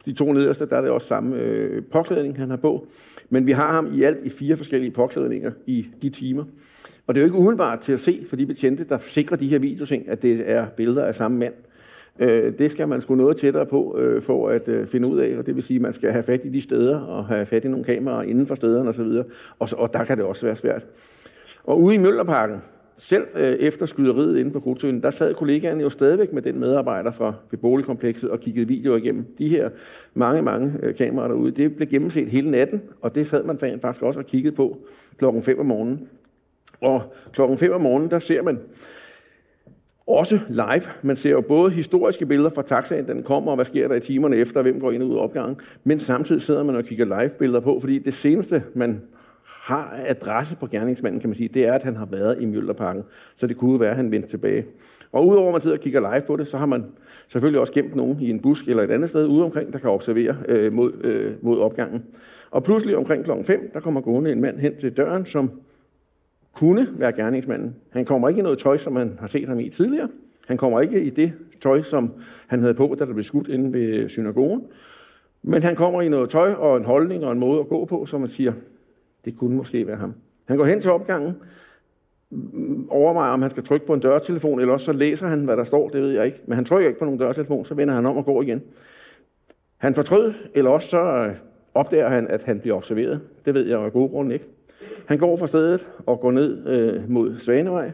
de to nederste, der er det også samme øh, påklædning, han har på. Men vi har ham i alt i fire forskellige påklædninger i de timer. Og det er jo ikke umiddelbart til at se for de betjente, der sikrer de her videoting, at det er billeder af samme mand. Øh, det skal man sgu noget tættere på øh, for at øh, finde ud af, og det vil sige, at man skal have fat i de steder, og have fat i nogle kameraer inden for stederne osv., og, så, og der kan det også være svært. Og ude i Møllerparken, selv øh, efter skyderiet inde på Krudtøen, der sad kollegaerne jo stadigvæk med den medarbejder fra boligkomplekset og kiggede videoer igennem. De her mange, mange øh, kameraer derude, det blev gennemset hele natten, og det sad man faktisk også og kiggede på klokken 5 om morgenen. Og klokken 5 om morgenen, der ser man også live. Man ser jo både historiske billeder fra taxaen, den kommer, og hvad sker der i timerne efter, hvem går ind og ud af opgangen. Men samtidig sidder man og kigger live-billeder på, fordi det seneste, man har adresse på gerningsmanden, kan man sige, det er, at han har været i Mjølnerparken. Så det kunne være, at han vendte tilbage. Og udover at man sidder og kigger live på det, så har man selvfølgelig også gemt nogen i en busk eller et andet sted ude omkring, der kan observere øh, mod, øh, mod opgangen. Og pludselig omkring klokken 5, der kommer gående en mand hen til døren, som kunne være gerningsmanden. Han kommer ikke i noget tøj, som man har set ham i tidligere. Han kommer ikke i det tøj, som han havde på, da der blev skudt inde ved synagogen. Men han kommer i noget tøj og en holdning og en måde at gå på, som man siger, det kunne måske være ham. Han går hen til opgangen, overvejer, om han skal trykke på en dørtelefon, eller også så læser han, hvad der står, det ved jeg ikke. Men han trykker ikke på nogen dørtelefon, så vender han om og går igen. Han fortrød, eller også så øh, opdager han, at han bliver observeret. Det ved jeg af gode grunde ikke. Han går fra stedet og går ned øh, mod Svanevej,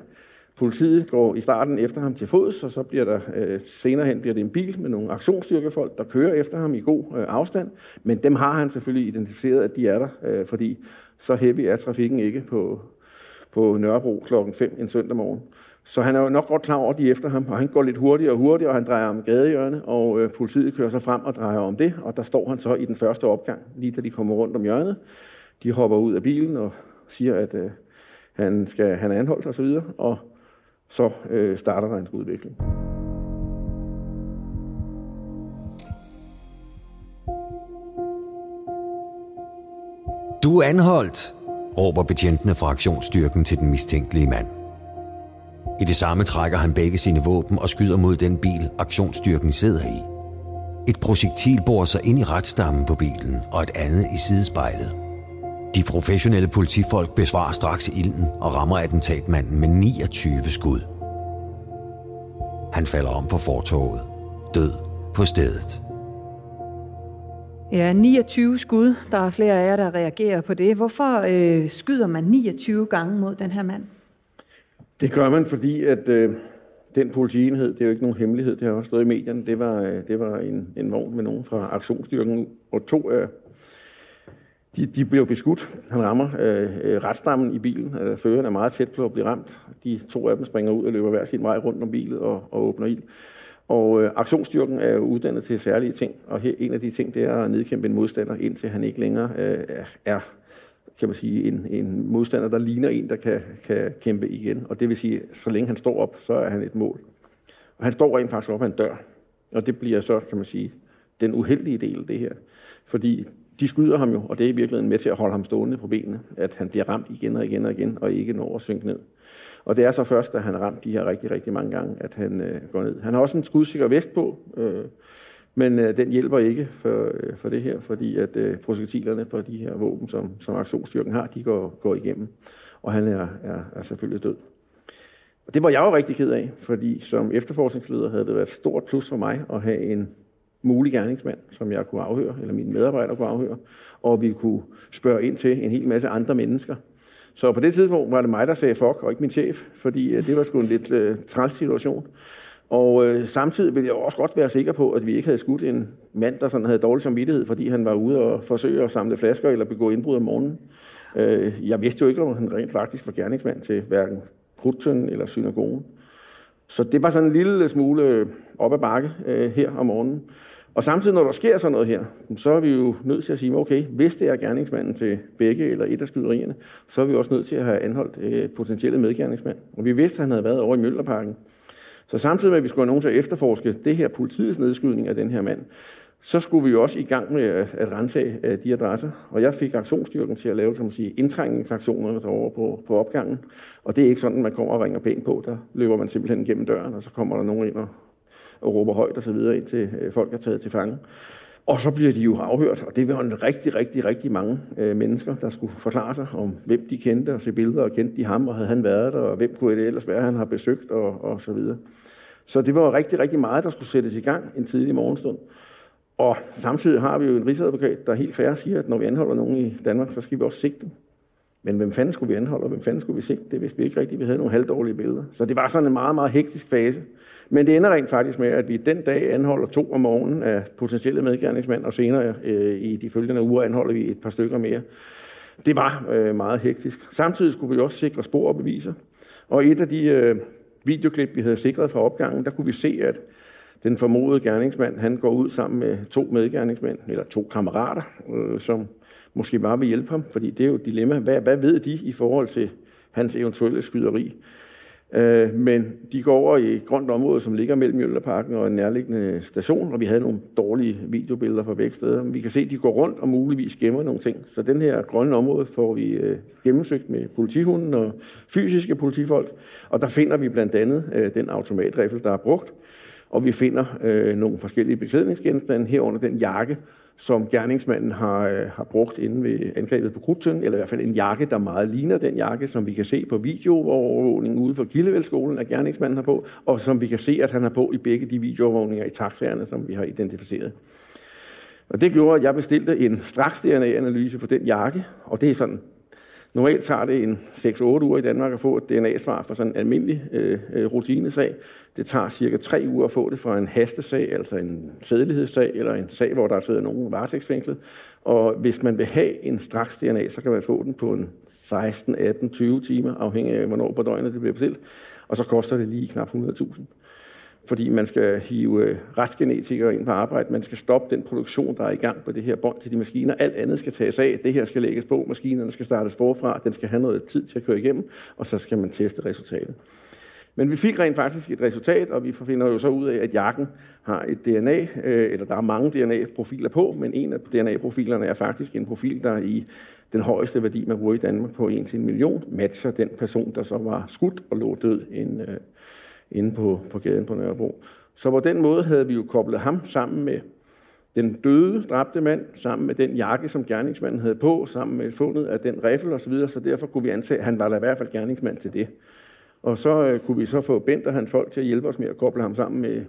Politiet går i starten efter ham til fods, og så bliver der øh, senere hen bliver det en bil med nogle aktionsstyrkefolk, der kører efter ham i god øh, afstand. Men dem har han selvfølgelig identificeret, at de er der, øh, fordi så heavy er trafikken ikke på, på Nørrebro klokken 5 en søndag morgen. Så han er jo nok godt klar over, at de er efter ham, og han går lidt hurtigere og hurtigere, og han drejer om gadehjørne, og øh, politiet kører så frem og drejer om det, og der står han så i den første opgang, lige da de kommer rundt om hjørnet. De hopper ud af bilen og siger, at øh, han, skal, han er anholdt osv., og, og så øh, starter der en udvikling. Du er anholdt, råber betjentene fra aktionsstyrken til den mistænkelige mand. I det samme trækker han begge sine våben og skyder mod den bil, aktionsstyrken sidder i. Et projektil borer sig ind i retstammen på bilen og et andet i sidespejlet. De professionelle politifolk besvarer straks ilden og rammer attentatmanden med 29 skud. Han falder om på fortoget, død på stedet. Ja, 29 skud. Der er flere af jer, der reagerer på det. Hvorfor øh, skyder man 29 gange mod den her mand? Det gør man, fordi at øh, den politienhed, det er jo ikke nogen hemmelighed, det har også stået i medierne, det var, øh, det var en, en vogn med nogen fra aktionsstyrken, og to af de, de bliver beskudt. Han rammer øh, øh, retstammen i bilen. Øh, føreren er meget tæt på at blive ramt. De to af dem springer ud og løber hver sin vej rundt om bilen og, og åbner ild. Og øh, aktionsstyrken er jo uddannet til særlige ting, og her, en af de ting, det er at nedkæmpe en modstander, indtil han ikke længere øh, er kan man sige, en, en modstander, der ligner en, der kan, kan kæmpe igen. Og det vil sige, så længe han står op, så er han et mål. Og han står rent faktisk op af en dør. Og det bliver så, kan man sige, den uheldige del af det her. Fordi de skyder ham jo, og det er i virkeligheden med til at holde ham stående på benene, at han bliver ramt igen og igen og igen, og ikke når at synke ned. Og det er så først, da han ramte ramt de her rigtig, rigtig mange gange, at han øh, går ned. Han har også en skudsikker vest på, øh, men øh, den hjælper ikke for, øh, for det her, fordi at øh, projektilerne for de her våben, som, som aktionsstyrken har, de går, går igennem. Og han er, er, er selvfølgelig død. Og det var jeg jo rigtig ked af, fordi som efterforskningsleder havde det været et stort plus for mig at have en mulig gerningsmand, som jeg kunne afhøre, eller mine medarbejdere kunne afhøre, og vi kunne spørge ind til en hel masse andre mennesker. Så på det tidspunkt var det mig, der sagde fuck, og ikke min chef, fordi øh, det var sgu en lidt øh, træls situation. Og øh, samtidig ville jeg også godt være sikker på, at vi ikke havde skudt en mand, der sådan havde dårlig samvittighed, fordi han var ude og forsøge at samle flasker eller begå indbrud om morgenen. Øh, jeg vidste jo ikke, om han rent faktisk var gerningsmand til hverken krudtønden eller synagogen. Så det var sådan en lille smule op ad bakke øh, her om morgenen. Og samtidig, når der sker sådan noget her, så er vi jo nødt til at sige, okay, hvis det er gerningsmanden til begge eller et af skyderierne, så er vi også nødt til at have anholdt øh, potentielle medgerningsmand. Og vi vidste, at han havde været over i Møllerparken. Så samtidig med, at vi skulle have nogen til at efterforske det her politiets nedskydning af den her mand, så skulle vi jo også i gang med at, at rense øh, de adresser. Og jeg fik aktionsstyrken til at lave, kan man sige, indtrængningsaktionerne derovre på, på opgangen. Og det er ikke sådan, at man kommer og ringer pænt på. Der løber man simpelthen gennem døren, og så kommer der nogen ind og, og råber højt og så videre, indtil øh, folk er taget til fange. Og så bliver de jo afhørt, og det var en rigtig, rigtig, rigtig mange øh, mennesker, der skulle forklare sig om, hvem de kendte, og se billeder, og kendte de ham, og havde han været der, og hvem kunne det ellers være, han har besøgt, og, og så videre. Så det var rigtig, rigtig meget, der skulle sættes i gang en tidlig morgenstund. Og samtidig har vi jo en rigsadvokat, der helt færre siger, at når vi anholder nogen i Danmark, så skal vi også sigte dem. Men hvem fanden skulle vi anholde, og hvem fanden skulle vi sigte? Det vidste vi ikke rigtigt. Vi havde nogle halvdårlige billeder. Så det var sådan en meget, meget hektisk fase. Men det ender rent faktisk med, at vi den dag anholder to om morgenen af potentielle medgerningsmænd, og senere øh, i de følgende uger anholder vi et par stykker mere. Det var øh, meget hektisk. Samtidig skulle vi også sikre spor og beviser. Og et af de øh, videoklip, vi havde sikret fra opgangen, der kunne vi se, at den formodede gerningsmand, han går ud sammen med to medgerningsmænd, eller to kammerater, øh, som måske bare vil hjælpe ham, fordi det er jo et dilemma. Hvad, hvad ved de i forhold til hans eventuelle skyderi? Øh, men de går over i et grønt område, som ligger mellem Mjølnerparken og en nærliggende station, og vi havde nogle dårlige videobilleder fra begge steder. Vi kan se, at de går rundt og muligvis gemmer nogle ting. Så den her grønne område får vi øh, gennemsøgt med politihunden og fysiske politifolk, og der finder vi blandt andet øh, den automatrifle, der er brugt, og vi finder øh, nogle forskellige beklædningsgenstande herunder den jakke, som gerningsmanden har, øh, har brugt inden ved angrebet på Krudtøn, eller i hvert fald en jakke, der meget ligner den jakke, som vi kan se på videoovervågningen ude for Kildevælskolen, at gerningsmanden har på, og som vi kan se, at han har på i begge de videoovervågninger i taxaerne, som vi har identificeret. Og det gjorde, at jeg bestilte en straks DNA-analyse for den jakke, og det er sådan Normalt tager det en 6-8 uger i Danmark at få et DNA-svar for sådan en almindelig øh, øh, rutinesag. Det tager cirka 3 uger at få det fra en hastesag, altså en sædelighedssag, eller en sag, hvor der sidder nogen varetægtsfængslet. Og hvis man vil have en straks DNA, så kan man få den på en 16, 18, 20 timer, afhængig af, hvornår på døgnet det bliver bestilt. Og så koster det lige knap 100.000 fordi man skal hive øh, restgenetikere ind på arbejde. Man skal stoppe den produktion, der er i gang på det her bånd til de maskiner. Alt andet skal tages af. Det her skal lægges på. Maskinerne skal startes forfra. Den skal have noget tid til at køre igennem, og så skal man teste resultatet. Men vi fik rent faktisk et resultat, og vi finder jo så ud af, at jakken har et DNA, øh, eller der er mange DNA-profiler på, men en af DNA-profilerne er faktisk en profil, der i den højeste værdi, man bruger i Danmark på 1 til en million, matcher den person, der så var skudt og lå død en, øh, inde på, på gaden på Nørrebro. Så på den måde havde vi jo koblet ham sammen med den døde, dræbte mand, sammen med den jakke, som gerningsmanden havde på, sammen med fundet af den riffel og så videre, så derfor kunne vi antage, at han var da i hvert fald gerningsmand til det. Og så øh, kunne vi så få Bent og hans folk til at hjælpe os med at koble ham sammen med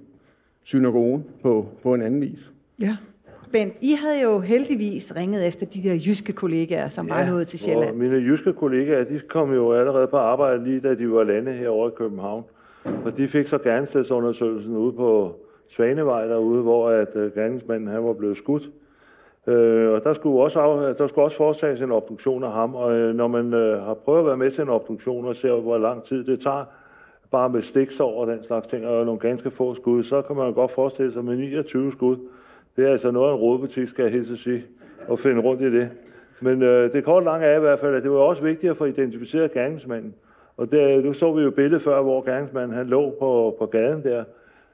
synagogen på, på en anden vis. Ja. Bent, I havde jo heldigvis ringet efter de der jyske kollegaer, som ja, var nået til Sjælland. Og mine jyske kollegaer, de kom jo allerede på arbejde lige da de var landet herovre i København. Og de fik så gerningsstedsundersøgelsen ude på Svanevej derude, hvor at uh, gerningsmanden han var blevet skudt. Øh, og der skulle, også, der skulle også foretages en obduktion af ham, og øh, når man øh, har prøvet at være med til en obduktion og ser, hvor lang tid det tager, bare med stiksår og den slags ting, og nogle ganske få skud, så kan man godt forestille sig med 29 skud. Det er altså noget, en rådbutik skal hilse sige, at finde rundt i det. Men øh, det kort lange er i hvert fald, at det var også vigtigt at få identificeret gerningsmanden. Og der, nu så vi jo billedet før, hvor gerningsmanden han lå på, på gaden der.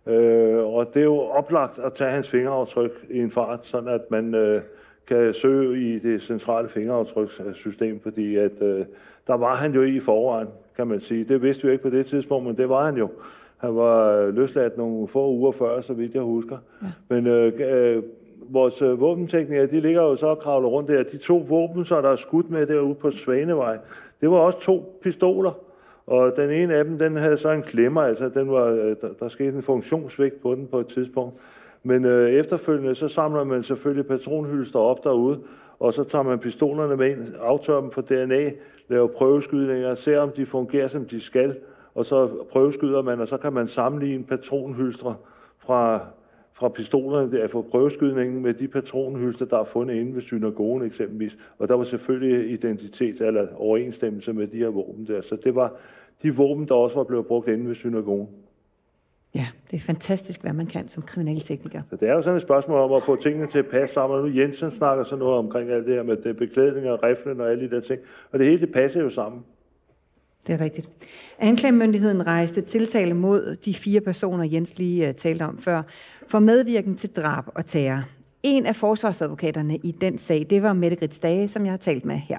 Øh, og det er jo oplagt at tage hans fingeraftryk i en fart, sådan at man øh, kan søge i det centrale fingeraftrykssystem, fordi at, øh, der var han jo i forvejen, kan man sige. Det vidste vi ikke på det tidspunkt, men det var han jo. Han var løsladt nogle få uger før, så vidt jeg husker. Ja. Men øh, øh, vores øh, våbenteknikere, de ligger jo så og kravler rundt der. De to våben, så der er skudt med derude på Svanevej, det var også to pistoler. Og den ene af dem, den havde så en klemmer, altså den var, øh, der, der skete en funktionsvægt på den på et tidspunkt. Men øh, efterfølgende, så samler man selvfølgelig patronhylster op derude, og så tager man pistolerne med ind, aftør dem for DNA, laver prøveskydninger, ser om de fungerer, som de skal, og så prøveskyder man, og så kan man sammenligne patronhylstre fra, fra pistolerne der for prøveskydningen med de patronhylster, der er fundet inde ved synagogen eksempelvis. Og der var selvfølgelig identitet eller overensstemmelse med de her våben der. Så det var de våben, der også var blevet brugt inde ved synagogen. Ja, det er fantastisk, hvad man kan som kriminaltekniker. Så det er jo sådan et spørgsmål om at få tingene til at passe sammen. Nu Jensen snakker så noget omkring alt det her med det beklædning og riflen og alle de der ting. Og det hele, det passer jo sammen. Det er rigtigt. Anklagemyndigheden rejste tiltale mod de fire personer, Jens lige øh, talte om før, for medvirken til drab og terror. En af forsvarsadvokaterne i den sag, det var Mette Grits Dage, som jeg har talt med her.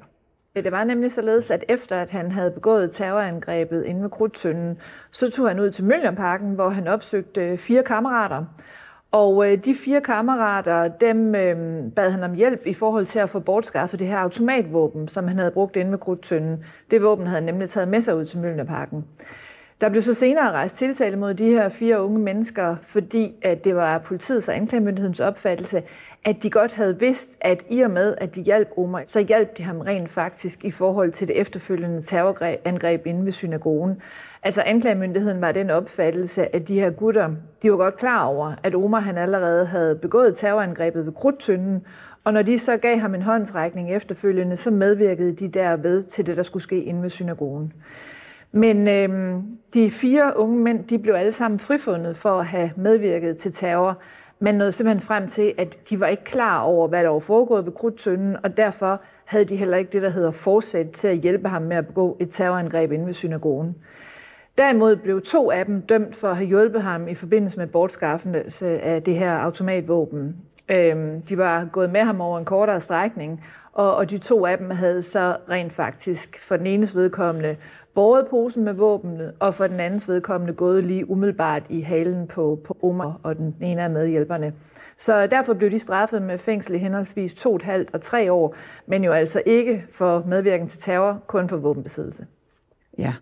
Det var nemlig således, at efter at han havde begået terrorangrebet inde ved Krudtønden, så tog han ud til Møllerparken, hvor han opsøgte øh, fire kammerater. Og øh, de fire kammerater, dem øh, bad han om hjælp i forhold til at få bortskaffet det her automatvåben, som han havde brugt inde ved Krudtønden. Det våben havde han nemlig taget med sig ud til Mølneparken. Der blev så senere rejst tiltale mod de her fire unge mennesker, fordi at det var politiets og anklagemyndighedens opfattelse, at de godt havde vidst, at i og med, at de hjalp Omar, så hjalp de ham rent faktisk i forhold til det efterfølgende terrorangreb inde ved synagogen. Altså anklagemyndigheden var den opfattelse, at de her gutter, de var godt klar over, at Omar han allerede havde begået terrorangrebet ved Krudtønden, og når de så gav ham en håndsrækning efterfølgende, så medvirkede de derved til det, der skulle ske inde ved synagogen. Men øhm, de fire unge mænd, de blev alle sammen frifundet for at have medvirket til terror, men nåede simpelthen frem til, at de var ikke klar over, hvad der var foregået ved Krudtønden, og derfor havde de heller ikke det, der hedder forsæt til at hjælpe ham med at begå et terrorangreb inde ved synagogen. Derimod blev to af dem dømt for at have hjulpet ham i forbindelse med bortskaffelse af det her automatvåben. Øhm, de var gået med ham over en kortere strækning, og, og de to af dem havde så rent faktisk for den enes vedkommende båret posen med våbnet, og for den andens vedkommende gået lige umiddelbart i halen på, på Omar og den ene af medhjælperne. Så derfor blev de straffet med fængsel i henholdsvis to et halvt og tre år, men jo altså ikke for medvirken til terror, kun for våbenbesiddelse. Ja,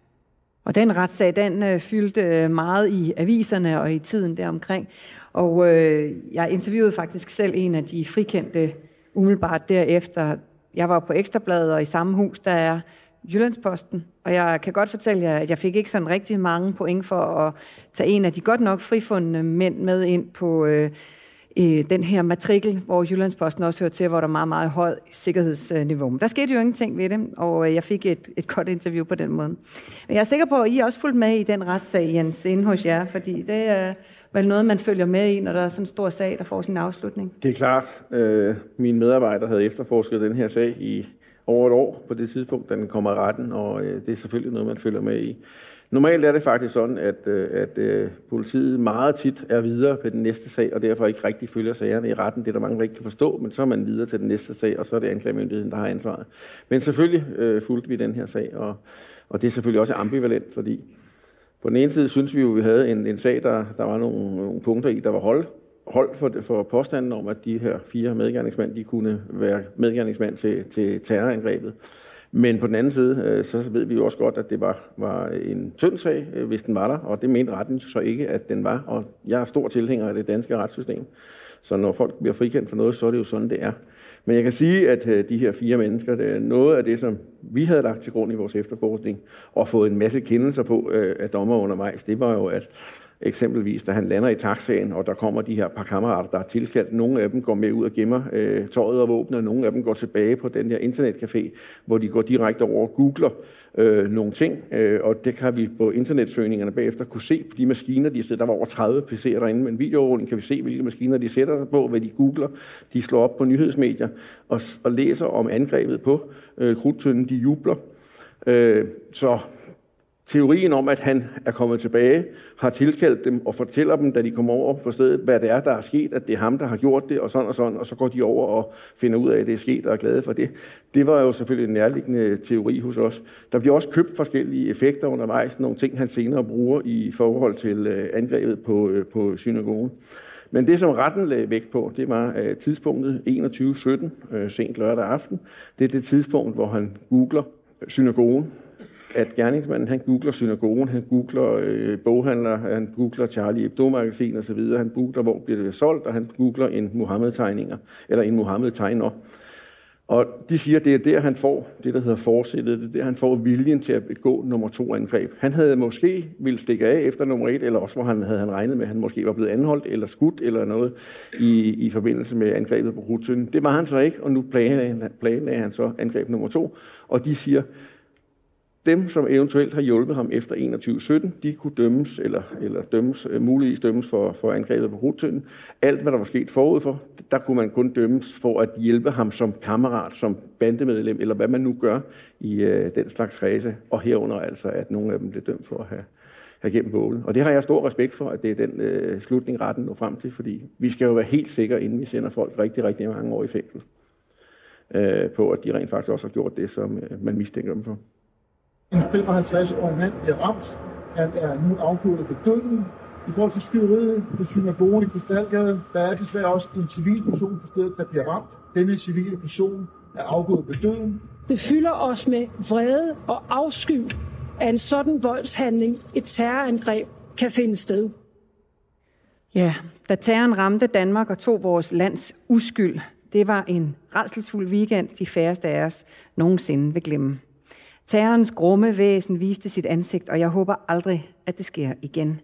og den retssag, den øh, fyldte øh, meget i aviserne og i tiden deromkring. Og øh, jeg interviewede faktisk selv en af de frikendte umiddelbart derefter, Jeg var på Ekstrabladet, og i samme hus, der er Jyllandsposten. Og jeg kan godt fortælle jer, at jeg fik ikke sådan rigtig mange point for at tage en af de godt nok frifundne mænd med ind på øh, øh, den her matrikel, hvor Jyllandsposten også hører til, hvor der er meget, meget højt sikkerhedsniveau. Men der skete jo ingenting ved det, og øh, jeg fik et, et godt interview på den måde. Men jeg er sikker på, at I også fulgt med i den retssag, Jens, inde hos jer, fordi det er vel noget, man følger med i, når der er sådan en stor sag, der får sin afslutning. Det er klart. Øh, mine medarbejdere havde efterforsket den her sag i over et år på det tidspunkt, da den kommer i retten, og øh, det er selvfølgelig noget, man følger med i. Normalt er det faktisk sådan, at, øh, at øh, politiet meget tit er videre på den næste sag, og derfor ikke rigtig følger sagerne i retten. Det er der mange, der ikke kan forstå, men så er man videre til den næste sag, og så er det anklagemyndigheden, der har ansvaret. Men selvfølgelig øh, fulgte vi den her sag, og, og det er selvfølgelig også ambivalent, fordi på den ene side synes vi jo, at vi havde en, en sag, der, der var nogle, nogle punkter i, der var hold, hold for, for påstanden om, at de her fire medgerningsmænd, de kunne være medgerningsmænd til, til terrorangrebet. Men på den anden side, øh, så ved vi jo også godt, at det var, var en tynd sag, øh, hvis den var der, og det mente retten så ikke, at den var. Og jeg er stor tilhænger af det danske retssystem. Så når folk bliver frikendt for noget, så er det jo sådan, det er. Men jeg kan sige, at øh, de her fire mennesker, det er noget af det, som vi havde lagt til grund i vores efterforskning, og fået en masse kendelser på af dommer undervejs, det var jo, at Eksempelvis, da han lander i taxaen, og der kommer de her par kammerater, der er tilkaldt. Nogle af dem går med ud og gemmer øh, tøjet og våbnet, og nogle af dem går tilbage på den her internetcafé, hvor de går direkte over og googler øh, nogle ting. Øh, og det kan vi på internetsøgningerne bagefter kunne se på de maskiner, de sidder. Der var over 30 PC'er derinde, men videoen kan vi se, hvilke maskiner de sætter sig på, hvad de googler. De slår op på nyhedsmedier og, og læser om angrebet på øh, krudtønden. De jubler. Øh, så teorien om, at han er kommet tilbage, har tilkaldt dem og fortæller dem, da de kommer over på stedet, hvad det er, der er sket, at det er ham, der har gjort det, og sådan og sådan, og så går de over og finder ud af, at det er sket, og er glade for det. Det var jo selvfølgelig en nærliggende teori hos os. Der bliver også købt forskellige effekter undervejs, nogle ting, han senere bruger i forhold til øh, angrebet på, øh, på synagogen. Men det, som retten lagde vægt på, det var øh, tidspunktet 21.17, uh, sent lørdag aften. Det er det tidspunkt, hvor han googler synagogen, at gerningsmanden han googler synagogen, han googler øh, boghandler, han googler Charlie Hebdo-magasin osv., han googler, hvor bliver det solgt, og han googler en Muhammed-tegninger, eller en Muhammed-tegner. Og de siger, det er der, han får det, der hedder forsættet. Det er der, han får viljen til at begå nummer to angreb. Han havde måske ville stikke af efter nummer et, eller også hvor han havde han regnet med, at han måske var blevet anholdt eller skudt eller noget i, i forbindelse med angrebet på Rutønden. Det var han så ikke, og nu planlagde, planlagde han så angreb nummer to. Og de siger, dem, som eventuelt har hjulpet ham efter 21.17, de kunne dømmes, eller, eller dømmes, øh, muligvis dømmes for, for angrebet på Rutønden. Alt, hvad der var sket forud for, der kunne man kun dømmes for at hjælpe ham som kammerat, som bandemedlem, eller hvad man nu gør i øh, den slags kredse, og herunder altså, at nogle af dem blev dømt for at have, have gennem bålet. Og det har jeg stor respekt for, at det er den øh, slutning, retten når frem til, fordi vi skal jo være helt sikre, inden vi sender folk rigtig, rigtig mange år i fængsel, øh, på at de rent faktisk også har gjort det, som øh, man mistænker dem for. En 55-årig mand bliver ramt. Han er nu afsluttet på døden. I forhold til skyderiet på synagogen i Krystalgade, der er desværre også en civil person på stedet, der bliver ramt. Denne civile person er afgået på døden. Det fylder os med vrede og afsky, at en sådan voldshandling, et terrorangreb, kan finde sted. Ja, da terroren ramte Danmark og tog vores lands uskyld, det var en redselsfuld weekend, de færreste af os nogensinde vil glemme. Terrorens grumme væsen viste sit ansigt, og jeg håber aldrig, at det sker igen.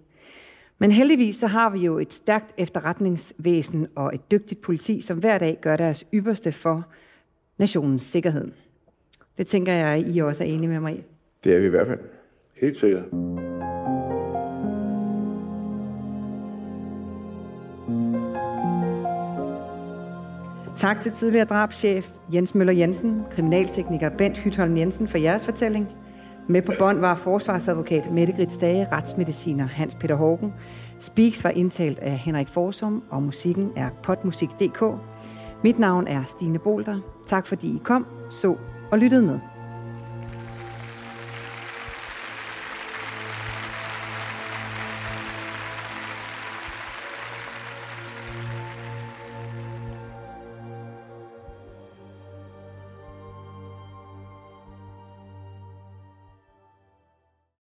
Men heldigvis så har vi jo et stærkt efterretningsvæsen og et dygtigt politi, som hver dag gør deres ypperste for nationens sikkerhed. Det tænker jeg, I også er enige med mig i. Det er vi i hvert fald. Helt sikkert. Tak til tidligere drabschef Jens Møller Jensen, kriminaltekniker Bent Hytholm Jensen for jeres fortælling. Med på bånd var forsvarsadvokat Mette Grits Dage, retsmediciner Hans Peter Hågen. Speaks var indtalt af Henrik Forsum, og musikken er potmusik.dk. Mit navn er Stine Bolter. Tak fordi I kom, så og lyttede med.